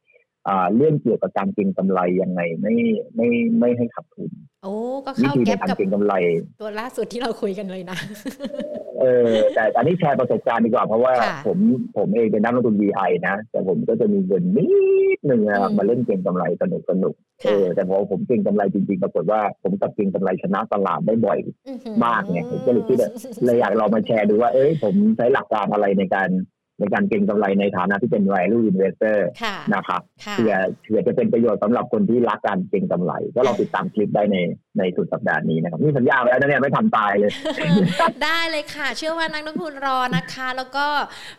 เรื่องเกี่ยวกับการเก็งกำไรยังไงไม่ไม่ไม่ให้ขับทุน โอ้ก็เข้าแก๊ปกับเก็งกำไร ตัวล่าสุดที่เราคุยกันเลยนะ เออแต่อันนี้แชร์ประสบการณ์ดีกว่าเพราะว่าผมผมเองเป็นนักลงทุน VI นะ แต่ผมก็จะมีเงินนิดหนึ่งมาเล่นเก็งกำไรสนุกสนุกเออแต่พอผมเก็งกำไรจริงๆปรากฏว่าผมกับเก็งกำไรชนะตลาดได้บ่อยมากไงผมก็เลยคิดเลยอยากเรามาแชร์ดูว่าเอ้ยผมใช้หลักการอะไรในการ ในการเก็งกำไรในฐานะที่เป็น value investor นะครับเพื่อเพื่อจะเป็นประโยชน์สำหรับคนที่รักการเก็งกำไร ก็เราติดตามคลิปได้ในในสุดสัปดาห์นี้นะครับนี่สัญญาไว้แล้วนะเนี่ยไม่ทำตายเลย ได้เลยค่ะ เชื่อว่านักลงทุนรอนะคะ แล้วก็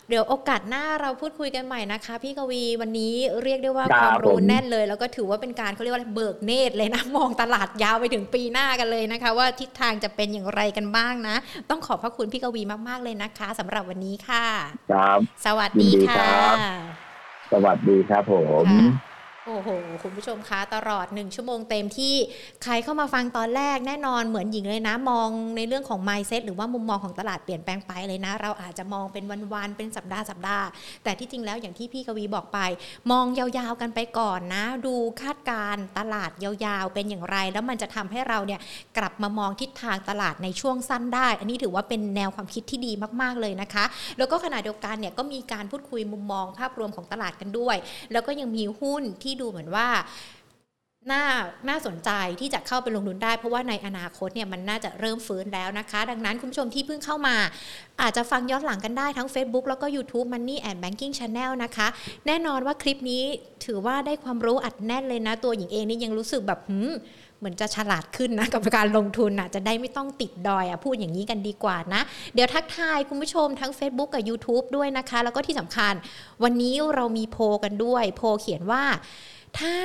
เดี๋ยวโอกาสหน้าเราพูดคุยกันใหม่นะคะ พี่กวีวันนี้เรียกได้ว่าความรู้แน่นเลย แล้วก็ถือว่าเป็นการเขาเรียกว่าเบิกเนตรเลยนะมองตลาดยาวไปถึงปีหน้ากันเลยนะคะ ว่าทิศทางจะเป็นอย่างไรกันบ้างนะ ต้องขอบพระคุณพี่กวีมากๆเลยนะคะสำหรับวันนี้ค่ะครับสวัสดีค่ะ สวัสดีครับผม โอ้โห คุณผู้ชมคะตลอดหนึ่งชั่วโมงเต็มที่ใครเข้ามาฟังตอนแรกแน่นอนเหมือนหญิงเลยนะ มองในเรื่องของ mindset หรือว่ามุมมองของตลาดเปลี่ยนแปลงไปเลยนะ เราอาจจะมองเป็นวันๆเป็นสัปดาห์สัปดาห์ แต่ที่จริงแล้วอย่างที่พี่กวีบอกไป มองยาวๆกันไปก่อนนะ ดูคาดการตลาดยาวๆ เป็นอย่างไร แล้วมันจะทำให้เราเนี่ยกลับมามองทิศทางตลาดในช่วงสั้นได้ อันนี้ถือว่าเป็นแนวความคิดที่ดีมากๆเลยนะคะ แล้วก็ขณะเดียวกันเนี่ยก็มีการพูดคุยมุมมองภาพรวมของตลาดกันด้วย แล้วก็ยังมีหุ้นที่ดูเหมือนว่าน่าน่าสนใจที่จะเข้าไปลงทุนได้ เพราะว่าในอนาคตเนี่ยมันน่าจะเริ่มฟื้นแล้วนะคะ ดังนั้นคุณผู้ชมที่เพิ่งเข้ามา อาจจะฟังย้อนหลังกันได้ทั้ง Facebook แล้วก็ YouTube Money and Banking Channel นะคะ แน่นอนว่าคลิปนี้ถือว่าได้ความรู้อัดแน่นเลยนะ ตัวหญิงเองนี่ยังรู้สึกแบบหืม เหมือนจะฉลาดขึ้นนะกับการลงทุนนะจะได้ไม่ต้องติดดอยอะพูดอย่างนี้กันดีกว่านะ เดี๋ยวทักทายคุณผู้ชมทั้ง Facebook กับ YouTube ด้วยนะคะ แล้วก็ที่สำคัญ วันนี้เรามีโพกันด้วย โพเขียนว่า ถ้า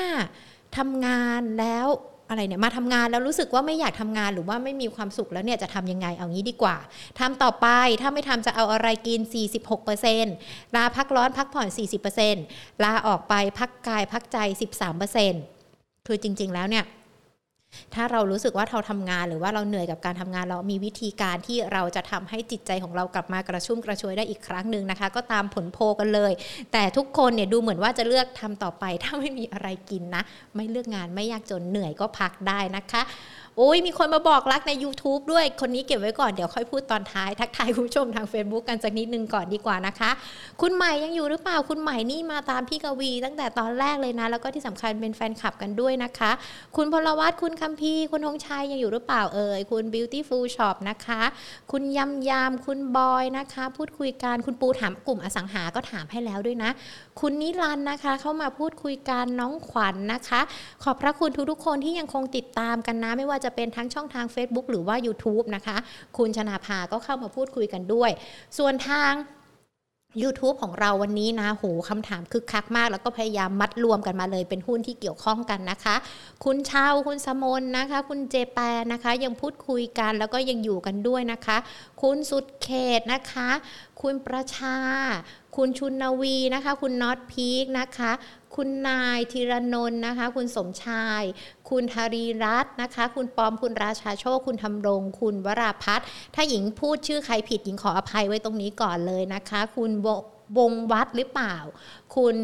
ทำงานแล้วอะไรเนี่ยมาทำงานแล้วรู้สึกว่าไม่อยากทำงานหรือว่าไม่มีความสุขแล้วเนี่ยจะทำยังไงเอางี้ดีกว่าทำต่อไปถ้าไม่ทำจะเอาอะไรกิน 46%ลาพักร้อนพักผ่อน 40%ลาออกไปพักกายพักใจ 13%คือจริง ๆ แล้วเนี่ย ถ้าเรารู้สึกว่าเราทำงานหรือว่าเราเหนื่อยกับการทำงานเรามีวิธีการที่เราจะทำให้จิตใจของเรากลับมากระชุ่มกระชวยได้อีกครั้งหนึ่งนะคะ ก็ตามผลโพกันเลย แต่ทุกคนเนี่ยดูเหมือนว่าจะเลือกทำต่อไป ถ้าไม่มีอะไรกินนะ ไม่เลือกงานไม่ยากจนเหนื่อยก็พักได้นะคะ โอ้ยมีคนมาบอกรักใน YouTube ด้วยคนนี้เก็บไว้ก่อนเดี๋ยวค่อยพูดตอนท้าย ทักทายคุณผู้ชมทาง Facebook กันสักนิดนึงก่อนดีกว่านะคะ คุณใหม่ยังอยู่หรือเปล่าคุณใหม่นี่มาตามพี่กวี ตั้งแต่ตอนแรกเลยนะ แล้วก็ที่สำคัญเป็นแฟนคลับกันด้วยนะคะ คุณพลวัตคุณคัมพีคุณธงชัยยังอยู่หรือเปล่าเอ่ยคุณ Beautiful Shop นะคะ คุณยำยามคุณบอยนะคะ พูดคุยกันคุณปูถามกลุ่มอสังหาก็ถามให้แล้วด้วยนะ คุณนิรันนะคะ เข้ามาพูดคุยกันน้องขวัญนนะคะ ขอบพระคุณทุกๆคนที่ยังคงติดตามกันนะไม่ว่าจะเป็นทั้งช่องทาง Facebook หรือว่า YouTube นะคะ คุณชนาภาก็เข้ามาพูดคุยกันด้วย ส่วนทาง YouTube ของเราวันนี้นะโหคำถามคึกคักมาก แล้วก็พยายามมัดรวมกันมาเลยเป็นหุ้นที่เกี่ยวข้องกันนะคะ คุณเชาคุณสมนนะคะ คุณเจแปนนะคะ ยังพูดคุยกันแล้วก็ยังอยู่กันด้วยนะคะ คุณสุดเขตนะคะ คุณประชา คุณชุนนวีนะคะ คุณน็อตพีคนะคะ คุณนายธีรนนท์นะคะ คุณสมชาย คุณธารีรัตน์นะคะ คุณปอมคุณราชาโชค คุณธำรง คุณวราพัฒน์ถ้าหญิงพูดชื่อใครผิดหญิงขออภัยไว้ตรงนี้ก่อนเลยนะคะ คุณวงวัดหรือเปล่า คุณ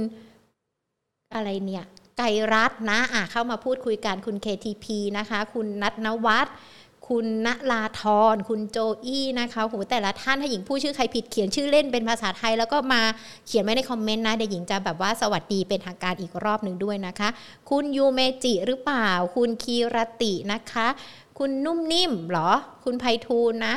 อะไรเนี่ยไกรัตนะอะเข้ามาพูดคุยกันคุณ KTP นะคะ คุณนัทนวัฒน์ คุณณลาทรคุณโจอี้นะคะโหแต่ละท่านถ้าหญิงผู้ชื่อใครผิดเขียนชื่อเล่นเป็นภาษาไทย แล้วก็มาเขียนไว้ในคอมเมนต์นะเดี๋ยวหญิงจะแบบว่าสวัสดีเป็นทางการอีกรอบหนึ่งด้วยนะคะ คุณยูเมจิหรือเปล่า คุณคีรตินะคะ คุณนุ่มนิ่มหรอ คุณไพฑูรย์นะ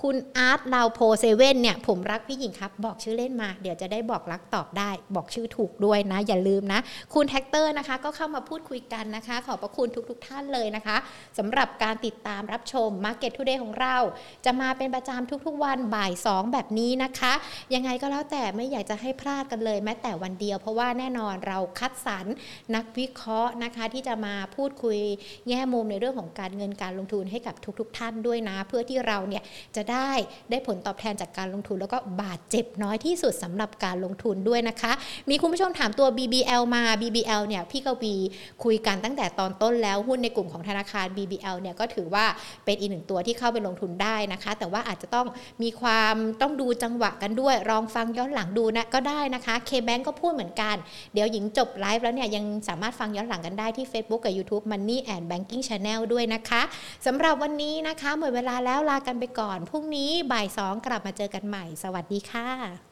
คุณอาร์ตลาวโพเซเว่นเนี่ยผมรักพี่หญิงครับ บอกชื่อเล่นมา เดี๋ยวจะได้บอกรักตอบได้ บอกชื่อถูกด้วยนะ อย่าลืมนะ คุณแท็กเตอร์นะคะ ก็เข้ามาพูดคุยกันนะคะ ขอบพระคุณทุกๆท่านเลยนะคะสำหรับการติดตามรับชม Market Today ของเรา จะมาเป็นประจำทุกๆวันบ่าย 2 แบบนี้นะคะ ยังไงก็แล้วแต่ไม่อยากจะให้พลาดกันเลย แม้แต่วันเดียว เพราะว่าแน่นอนเราคัดสรรนักวิเคราะห์นะคะ ที่จะมาพูดคุยแง่มุมในเรื่องของการเงินการลงทุนให้กับทุก ๆ ท่านด้วยนะ เพื่อที่เราเนี่ยจะได้ได้ผลตอบแทนจากการลงทุน แล้วก็บาดเจ็บน้อยที่สุดสำหรับการลงทุนด้วยนะคะ มีคุณผู้ชมถามตัว BBL มา BBL เนี่ยพี่กวีคุยกันตั้งแต่ตอนต้นแล้วหุ้นในกลุ่มของธนาคาร BBL เนี่ยก็ถือว่าเป็นอีกหนึ่งตัวที่เข้าไปลงทุนได้นะคะ แต่ว่าอาจจะต้องมีความต้องดูจังหวะกันด้วยลองฟังย้อนหลังดูนะก็ได้นะคะ K-Bank ก็พูดเหมือนกัน เดี๋ยวหญิงจบไลฟ์แล้วเนี่ยยังสามารถฟังย้อนหลังกันได้ที่ Facebook กับ YouTube Money and Banking Channel ด้วยนะคะสำหรับวันนี้นะคะหมดเวลาแล้วลากันไปก่อนพรุ่งนี้บ่ายสองกลับมาเจอกันใหม่ สวัสดีค่ะ